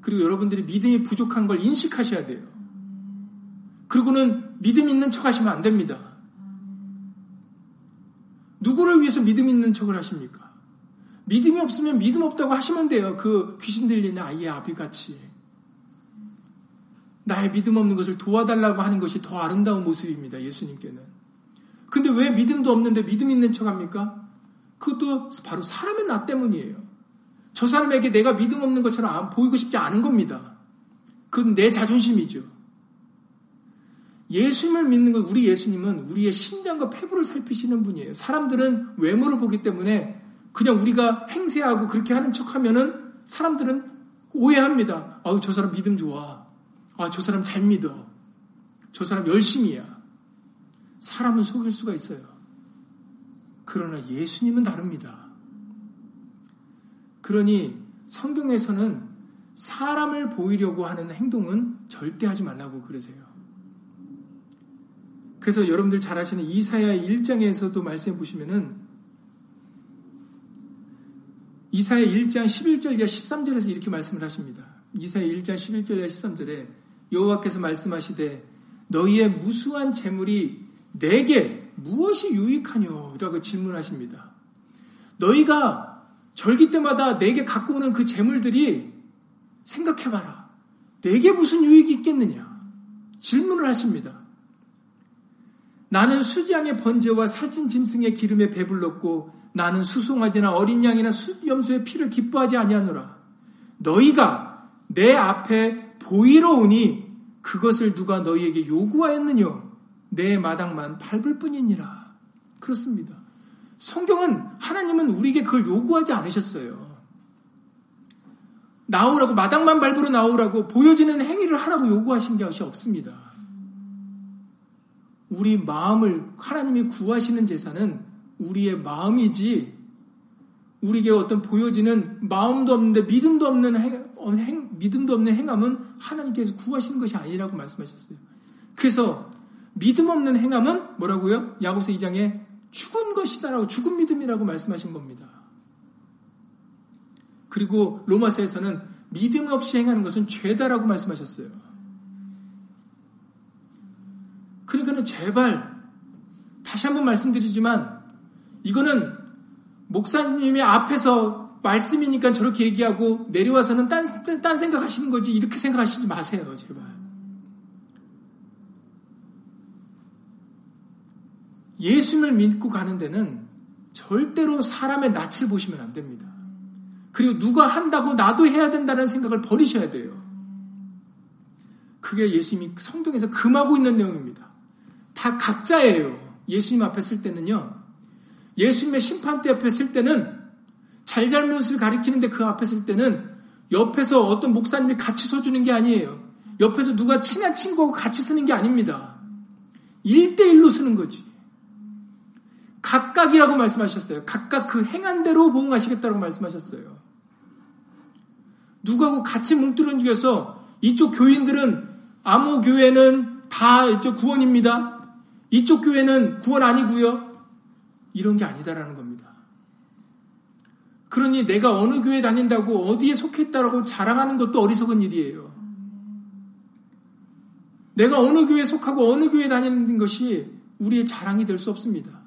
그리고 여러분들이 믿음이 부족한 걸 인식하셔야 돼요. 그리고는 믿음 있는 척 하시면 안 됩니다. 누구를 위해서 믿음 있는 척을 하십니까? 믿음이 없으면 믿음 없다고 하시면 돼요. 그 귀신 들리는 아이의 아비같이. 나의 믿음 없는 것을 도와달라고 하는 것이 더 아름다운 모습입니다. 예수님께는. 근데 왜 믿음도 없는데 믿음 있는 척 합니까? 그것도 바로 사람의 나 때문이에요. 저 사람에게 내가 믿음 없는 것처럼 보이고 싶지 않은 겁니다. 그건 내 자존심이죠. 예수님을 믿는 것, 우리 예수님은 우리의 심장과 폐부를 살피시는 분이에요. 사람들은 외모를 보기 때문에 그냥 우리가 행세하고 그렇게 하는 척 하면은 사람들은 오해합니다. 아우, 저 사람 믿음 좋아. 아, 저 사람 잘 믿어. 저 사람 열심이야. 사람은 속일 수가 있어요. 그러나 예수님은 다릅니다. 그러니 성경에서는 사람을 보이려고 하는 행동은 절대 하지 말라고 그러세요. 그래서 여러분들 잘 아시는 이사야 1장에서도 말씀해 보시면은 이사야 1장 11절 이하 13절에서 이렇게 말씀을 하십니다. 이사야 1장 11절 이하 13절에 여호와께서 말씀하시되 너희의 무수한 재물이 내게 무엇이 유익하뇨? 라고 질문하십니다. 너희가 절기 때마다 내게 갖고 오는 그 재물들이 생각해봐라. 내게 무슨 유익이 있겠느냐? 질문을 하십니다. 나는 수지양의 번제와 살찐 짐승의 기름에 배불렀고 나는 수송아지나 어린 양이나 염소의 피를 기뻐하지 아니하노라. 너희가 내 앞에 보이러 오니 그것을 누가 너희에게 요구하였느냐? 내 마당만 밟을 뿐이니라. 그렇습니다. 성경은 하나님은 우리에게 그걸 요구하지 않으셨어요. 나오라고 마당만 밟으러 나오라고 보여지는 행위를 하라고 요구하신 것이 없습니다. 우리 마음을 하나님이 구하시는 제사는 우리의 마음이지 우리에게 어떤 보여지는 마음도 없는데 믿음도 없는 행, 행, 믿음도 없는 행함은 하나님께서 구하시는 것이 아니라고 말씀하셨어요. 그래서 믿음 없는 행함은 뭐라고요? 야고서 2장에 죽은 것이다라고 죽은 믿음이라고 말씀하신 겁니다. 그리고 로마서에서는 믿음 없이 행하는 것은 죄다라고 말씀하셨어요. 그러니까는 제발 다시 한번 말씀드리지만 이거는 목사님이 앞에서 말씀이니까 저렇게 얘기하고 내려와서는 딴, 딴 생각하시는 거지 이렇게 생각하시지 마세요 제발. 예수님을 믿고 가는 데는 절대로 사람의 낯을 보시면 안 됩니다. 그리고 누가 한다고 나도 해야 된다는 생각을 버리셔야 돼요. 그게 예수님이 성경에서 금하고 있는 내용입니다. 다 각자예요. 예수님 앞에 쓸 때는요. 예수님의 심판대 앞에 쓸 때는 잘잘못을 가리키는데 그 앞에 쓸 때는 옆에서 어떤 목사님이 같이 서주는 게 아니에요. 옆에서 누가 친한 친구하고 같이 쓰는 게 아닙니다. 1대1로 쓰는 거지. 각각이라고 말씀하셨어요. 각각 그 행한 대로 보응하시겠다고 말씀하셨어요. 누구하고 같이 뭉뚱그려서 이쪽 교인들은 아무 교회는 다 이쪽 구원입니다. 이쪽 교회는 구원 아니고요. 이런 게 아니다라는 겁니다. 그러니 내가 어느 교회 다닌다고 어디에 속했다라고 자랑하는 것도 어리석은 일이에요. 내가 어느 교회에 속하고 어느 교회에 다니는 것이 우리의 자랑이 될 수 없습니다.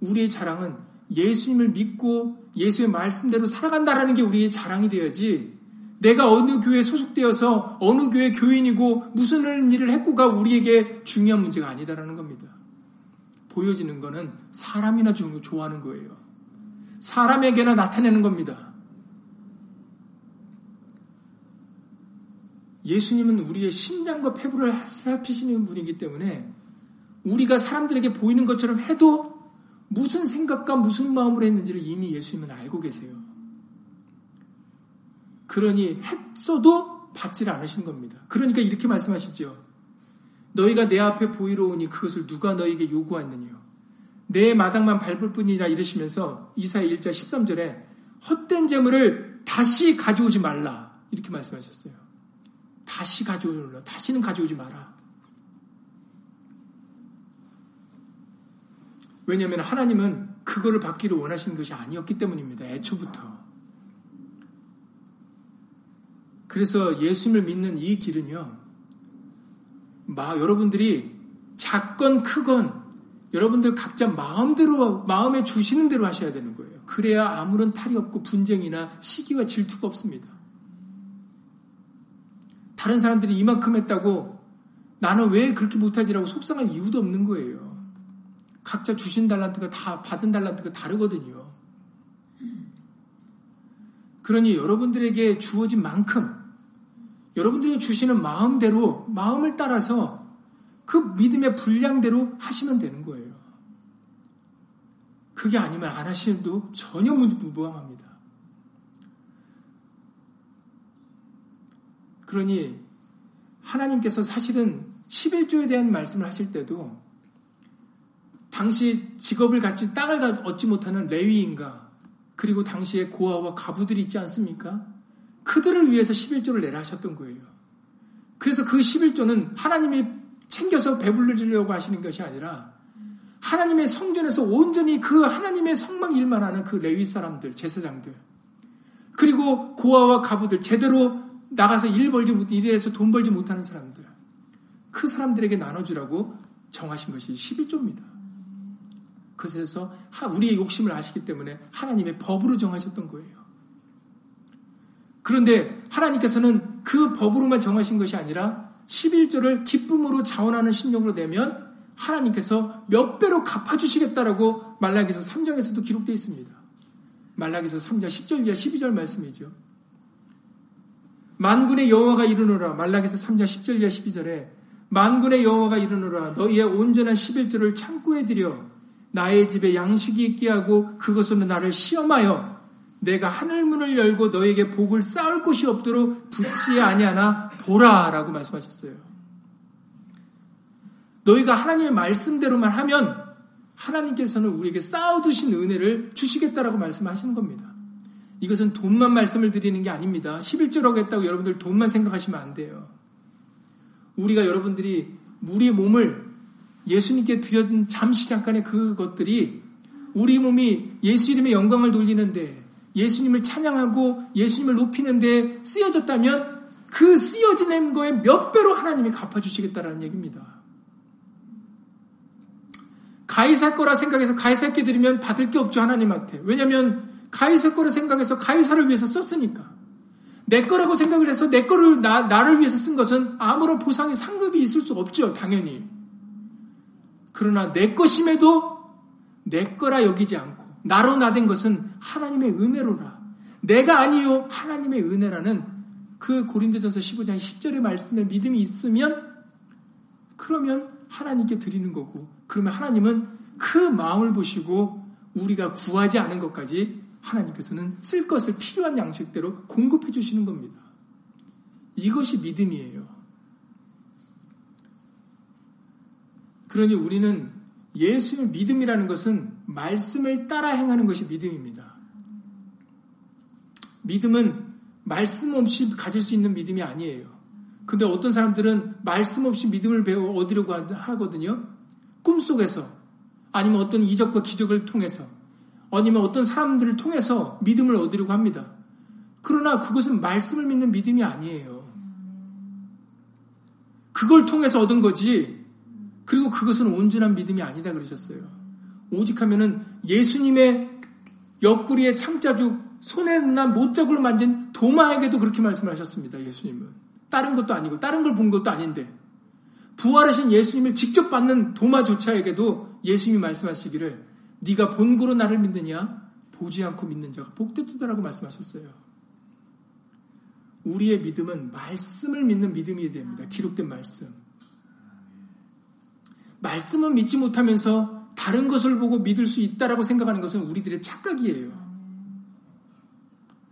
우리의 자랑은 예수님을 믿고 예수의 말씀대로 살아간다라는 게 우리의 자랑이 되어야지 내가 어느 교회에 소속되어서 어느 교회 교인이고 무슨 일을 했고가 우리에게 중요한 문제가 아니다라는 겁니다. 보여지는 거는 사람이나 좋아하는 거예요. 사람에게나 나타내는 겁니다. 예수님은 우리의 심장과 폐부를 살피시는 분이기 때문에 우리가 사람들에게 보이는 것처럼 해도 무슨 생각과 무슨 마음으로 했는지를 이미 예수님은 알고 계세요. 그러니 했어도 받지를 않으신 겁니다. 그러니까 이렇게 말씀하시죠. 너희가 내 앞에 보이러 오니 그것을 누가 너희에게 요구하느냐. 내 마당만 밟을 뿐이라 이러시면서 이사야 1장 13절에 헛된 재물을 다시 가져오지 말라. 이렇게 말씀하셨어요. 다시 가져오라. 다시는 가져오지 마라. 왜냐하면 하나님은 그거를 받기를 원하시는 것이 아니었기 때문입니다. 애초부터. 그래서 예수님을 믿는 이 길은요, 마, 여러분들이 작건 크건 여러분들 각자 마음대로, 마음에 주시는 대로 하셔야 되는 거예요. 그래야 아무런 탈이 없고 분쟁이나 시기와 질투가 없습니다. 다른 사람들이 이만큼 했다고 나는 왜 그렇게 못하지라고 속상할 이유도 없는 거예요. 각자 주신 달란트가 다 받은 달란트가 다르거든요. 그러니 여러분들에게 주어진 만큼 여러분들이 주시는 마음대로 마음을 따라서 그 믿음의 분량대로 하시면 되는 거예요. 그게 아니면 안 하시는도 전혀 무방합니다. 그러니 하나님께서 사실은 11조에 대한 말씀을 하실 때도 당시 직업을 갖지 땅을 얻지 못하는 레위인가 그리고 당시에 고아와 가부들이 있지 않습니까? 그들을 위해서 11조를 내라 하셨던 거예요. 그래서 그 11조는 하나님이 챙겨서 배불러주려고 하시는 것이 아니라 하나님의 성전에서 온전히 그 하나님의 성막 일만 하는 그 레위 사람들, 제사장들, 그리고 고아와 가부들, 제대로 나가서 일 벌지 못, 일해서 돈 벌지 못하는 사람들, 그 사람들에게 나눠주라고 정하신 것이 11조입니다. 그것에서 우리의 욕심을 아시기 때문에 하나님의 법으로 정하셨던 거예요. 그런데 하나님께서는 그 법으로만 정하신 것이 아니라 11조를 기쁨으로 자원하는 심령으로 내면 하나님께서 몇 배로 갚아주시겠다라고 말라기서 3장에서도 기록되어 있습니다. 말라기서 3장 10절 이하 12절 말씀이죠. 만군의 여호와가 이르노라 말라기서 3장 10절 이하 12절에 만군의 여호와가 이르노라 너희의 온전한 11조를 창고에 들여 나의 집에 양식이 있게 하고 그것으로 나를 시험하여 내가 하늘문을 열고 너에게 복을 쌓을 곳이 없도록 붙지 아니하나 보라라고 말씀하셨어요. 너희가 하나님의 말씀대로만 하면 하나님께서는 우리에게 쌓아두신 은혜를 주시겠다라고 말씀하시는 겁니다. 이것은 돈만 말씀을 드리는 게 아닙니다. 11조라고 했다고 여러분들 돈만 생각하시면 안 돼요. 우리가 여러분들이 우리의 몸을 예수님께 드렸던 잠시 잠깐의 그것들이 우리 몸이 예수 이름의 영광을 돌리는데 예수님을 찬양하고 예수님을 높이는데 쓰여졌다면 그 쓰여진 거에 몇 배로 하나님이 갚아주시겠다라는 얘기입니다. 가이사 거라 생각해서 가이사께 드리면 받을 게 없죠 하나님한테. 왜냐하면 가이사 거라 생각해서 가이사를 위해서 썼으니까. 내 거라고 생각을 해서 내 거를 나, 나를 위해서 쓴 것은 아무런 보상이 상급이 있을 수 없죠 당연히. 그러나 내 것임에도 내 거라 여기지 않고 나로 나된 것은 하나님의 은혜로라. 내가 아니요 하나님의 은혜라는 그 고린도전서 15장 10절의 말씀에 믿음이 있으면 그러면 하나님께 드리는 거고 그러면 하나님은 그 마음을 보시고 우리가 구하지 않은 것까지 하나님께서는 쓸 것을 필요한 양식대로 공급해 주시는 겁니다. 이것이 믿음이에요. 그러니 우리는 예수의 믿음이라는 것은 말씀을 따라 행하는 것이 믿음입니다. 믿음은 말씀 없이 가질 수 있는 믿음이 아니에요. 근데 어떤 사람들은 말씀 없이 믿음을 배워 얻으려고 하거든요. 꿈속에서 아니면 어떤 이적과 기적을 통해서 아니면 어떤 사람들을 통해서 믿음을 얻으려고 합니다. 그러나 그것은 말씀을 믿는 믿음이 아니에요. 그걸 통해서 얻은 거지. 그리고 그것은 온전한 믿음이 아니다 그러셨어요. 오직 하면은 예수님의 옆구리에 창자죽 손에 난 못자국을 만진 도마에게도 그렇게 말씀하셨습니다. 예수님은. 다른 것도 아니고 다른 걸 본 것도 아닌데 부활하신 예수님을 직접 받는 도마조차에게도 예수님이 말씀하시기를 네가 본고로 나를 믿느냐 보지 않고 믿는 자가 복되다라고 말씀하셨어요. 우리의 믿음은 말씀을 믿는 믿음이 됩니다. 기록된 말씀. 말씀은 믿지 못하면서 다른 것을 보고 믿을 수 있다라고 생각하는 것은 우리들의 착각이에요.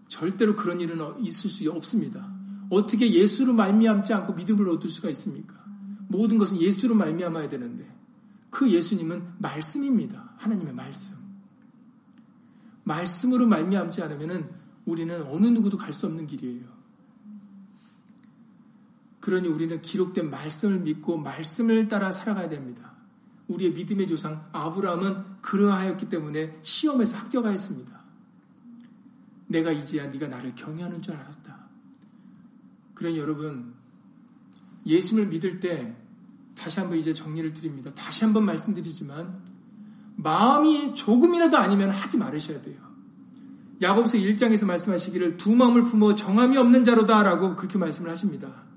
절대로 그런 일은 있을 수 없습니다. 어떻게 예수로 말미암지 않고 믿음을 얻을 수가 있습니까? 모든 것은 예수로 말미암아야 되는데 그 예수님은 말씀입니다. 하나님의 말씀. 말씀으로 말미암지 않으면 우리는 어느 누구도 갈 수 없는 길이에요. 그러니 우리는 기록된 말씀을 믿고 말씀을 따라 살아가야 됩니다. 우리의 믿음의 조상 아브라함은 그러하였기 때문에 시험에서 합격하였습니다. 내가 이제야 네가 나를 경외하는 줄 알았다. 그러니 여러분 예수를 믿을 때 다시 한번 이제 정리를 드립니다. 다시 한번 말씀드리지만 마음이 조금이라도 아니면 하지 말으셔야 돼요. 야곱서 1장에서 말씀하시기를 두 마음을 품어 정함이 없는 자로다라고 그렇게 말씀을 하십니다.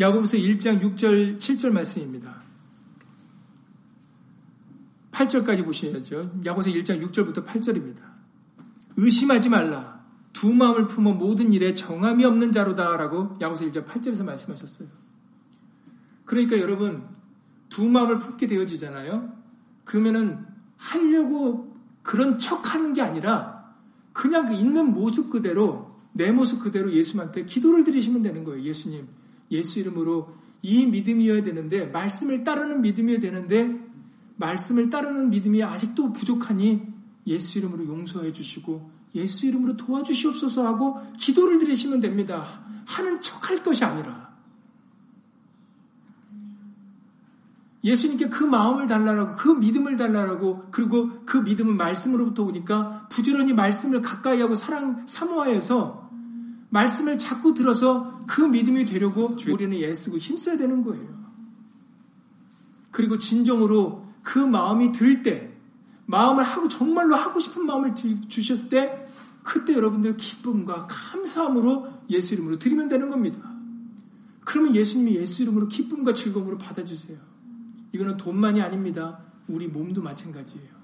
야고보서 1장 6절 7절 말씀입니다. 8절까지 보셔야죠. 야고보서 1장 6절부터 8절입니다. 의심하지 말라. 두 마음을 품어 모든 일에 정함이 없는 자로다라고 야고보서 1장 8절에서 말씀하셨어요. 그러니까 여러분 두 마음을 품게 되어지잖아요. 그러면은 하려고 그런 척하는 게 아니라 그냥 그 있는 모습 그대로 내 모습 그대로 예수님한테 기도를 드리시면 되는 거예요. 예수님 예수 이름으로 이 믿음이어야 되는데 말씀을 따르는 믿음이어야 되는데 말씀을 따르는 믿음이 아직도 부족하니 예수 이름으로 용서해 주시고 예수 이름으로 도와주시옵소서 하고 기도를 드리시면 됩니다. 하는 척 할 것이 아니라 예수님께 그 마음을 달라라고 그 믿음을 달라라고 그리고 그 믿음은 말씀으로부터 오니까 부지런히 말씀을 가까이 하고 사랑 사모하여서 말씀을 자꾸 들어서 그 믿음이 되려고 우리는 애쓰고 힘써야 되는 거예요. 그리고 진정으로 그 마음이 들 때, 마음을 하고 정말로 하고 싶은 마음을 주셨을 때, 그때 여러분들 기쁨과 감사함으로 예수 이름으로 드리면 되는 겁니다. 그러면 예수님이 예수 이름으로 기쁨과 즐거움으로 받아주세요. 이거는 돈만이 아닙니다. 우리 몸도 마찬가지예요.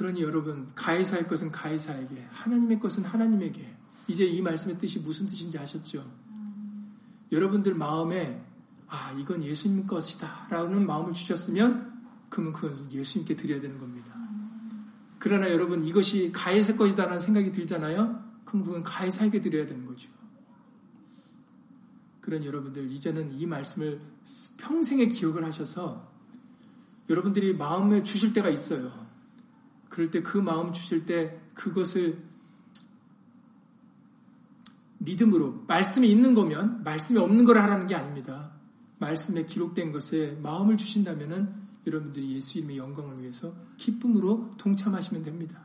그러니 여러분, 가해사의 것은 가해사에게, 하나님의 것은 하나님에게. 이제 이 말씀의 뜻이 무슨 뜻인지 아셨죠? 여러분들 마음에, 아, 이건 예수님 것이다. 라는 마음을 주셨으면, 그러면 그것은 예수님께 드려야 되는 겁니다. 그러나 여러분, 이것이 가해사 것이다라는 생각이 들잖아요? 그럼 그건 가해사에게 드려야 되는 거죠. 그런 여러분들, 이제는 이 말씀을 평생에 기억을 하셔서, 여러분들이 마음에 주실 때가 있어요. 그럴 때 그 마음 주실 때 그것을 믿음으로 말씀이 있는 거면 말씀이 없는 걸 하라는 게 아닙니다. 말씀에 기록된 것에 마음을 주신다면은 여러분들이 예수 이름의 영광을 위해서 기쁨으로 동참하시면 됩니다.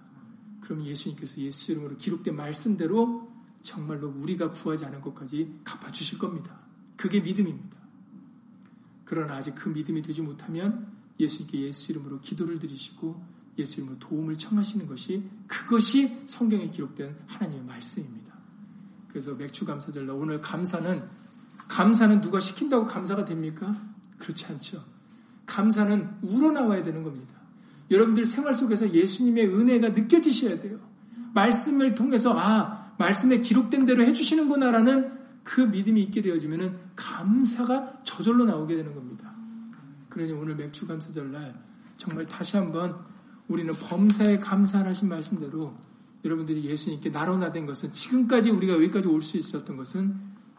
그러면 예수님께서 예수 이름으로 기록된 말씀대로 정말로 우리가 구하지 않은 것까지 갚아주실 겁니다. 그게 믿음입니다. 그러나 아직 그 믿음이 되지 못하면 예수님께 예수 이름으로 기도를 드리시고 예수 이름으로 도움을 청하시는 것이 그것이 성경에 기록된 하나님의 말씀입니다. 그래서 맥주 감사절 오늘 감사는 감사는 누가 시킨다고 감사가 됩니까? 그렇지 않죠. 감사는 우러나와야 되는 겁니다. 여러분들 생활 속에서 예수님의 은혜가 느껴지셔야 돼요. 말씀을 통해서 아 말씀에 기록된 대로 해주시는구나라는 그 믿음이 있게 되어지면 감사가 저절로 나오게 되는 겁니다. 그러니 오늘 맥주 감사절 날 정말 다시 한번 우리는 범사에 감사하신 말씀대로 여러분들이 예수님께 나로나 된 것은 지금까지 우리가 여기까지 올 수 있었던 것은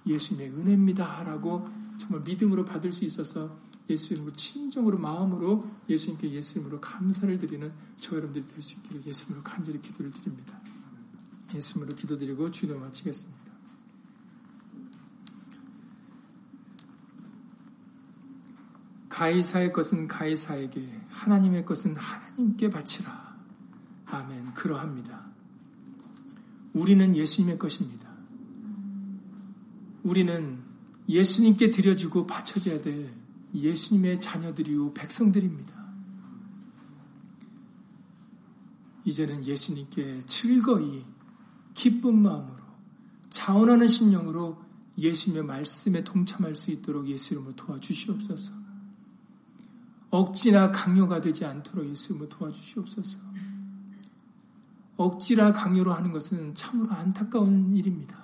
예수님의 은혜입니다 라고 정말 믿음으로 받을 수 있어서 예수 이름으로 친정으로 마음으로 예수님께 예수 이름으로 감사를 드리는 저 여러분들이 될 수 있기를 예수 이름으로 간절히 기도를 드립니다. 예수 이름으로 기도드리고 주도 마치겠습니다. 가이사의 것은 가이사에게, 하나님의 것은 하나님께 바치라. 아멘. 그러합니다. 우리는 예수님의 것입니다. 우리는 예수님께 드려지고 바쳐져야 될 예수님의 자녀들이요 백성들입니다. 이제는 예수님께 즐거이 기쁜 마음으로 자원하는 심령으로 예수님의 말씀에 동참할 수 있도록 예수 이름으로 도와주시옵소서. 억지나 강요가 되지 않도록 예수님을 도와주시옵소서. 억지나 강요로 하는 것은 참으로 안타까운 일입니다.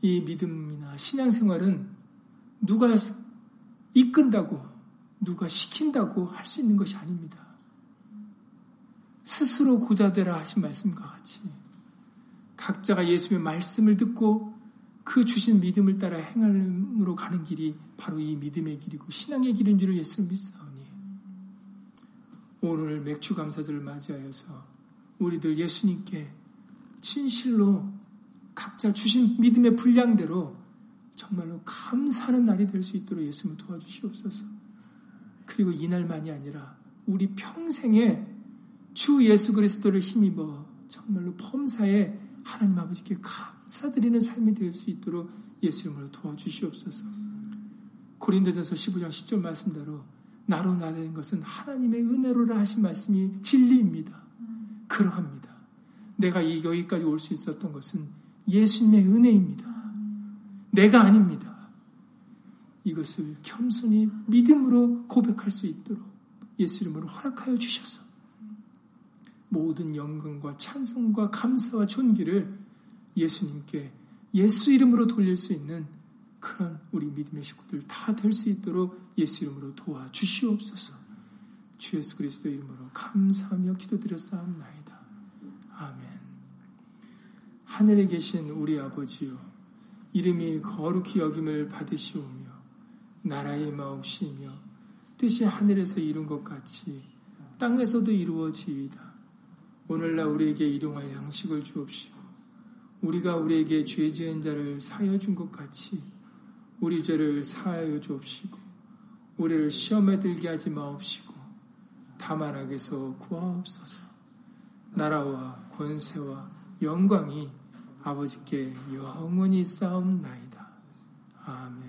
이 믿음이나 신앙생활은 누가 이끈다고, 누가 시킨다고 할 수 있는 것이 아닙니다. 스스로 고자되라 하신 말씀과 같이 각자가 예수님의 말씀을 듣고 그 주신 믿음을 따라 행함으로 가는 길이 바로 이 믿음의 길이고 신앙의 길인 줄을 예수를 믿사오니 오늘 맥주 감사절을 맞이하여서 우리들 예수님께 진실로 각자 주신 믿음의 분량대로 정말로 감사하는 날이 될 수 있도록 예수님을 도와주시옵소서. 그리고 이날만이 아니라 우리 평생에 주 예수 그리스도를 힘입어 정말로 범사에 하나님 아버지께 감 사드리는 삶이 될 수 있도록 예수 이름으로 도와주시옵소서. 고린도전서 15장 10절 말씀대로 나로 나는 것은 하나님의 은혜로라 하신 말씀이 진리입니다. 그러합니다. 내가 여기까지 올 수 있었던 것은 예수님의 은혜입니다. 내가 아닙니다. 이것을 겸손히 믿음으로 고백할 수 있도록 예수 이름으로 허락하여 주셔서 모든 영광과 찬송과 감사와 존귀를 예수님께 예수 이름으로 돌릴 수 있는 그런 우리 믿음의 식구들 다 될 수 있도록 예수 이름으로 도와 주시옵소서. 주 예수 그리스도 이름으로 감사하며 기도드렸사옵나이다. 아멘. 하늘에 계신 우리 아버지요 이름이 거룩히 여김을 받으시오며 나라의 마옵시며 뜻이 하늘에서 이룬 것 같이 땅에서도 이루어지이다. 오늘날 우리에게 일용할 양식을 주옵시오. 우리가 우리에게 죄 지은 자를 사여 준 것 같이 우리 죄를 사하여 주옵시고 우리를 시험에 들게 하지 마옵시고 다만 악에서 구하옵소서. 나라와 권세와 영광이 아버지께 영원히 싸움나이다. 아멘.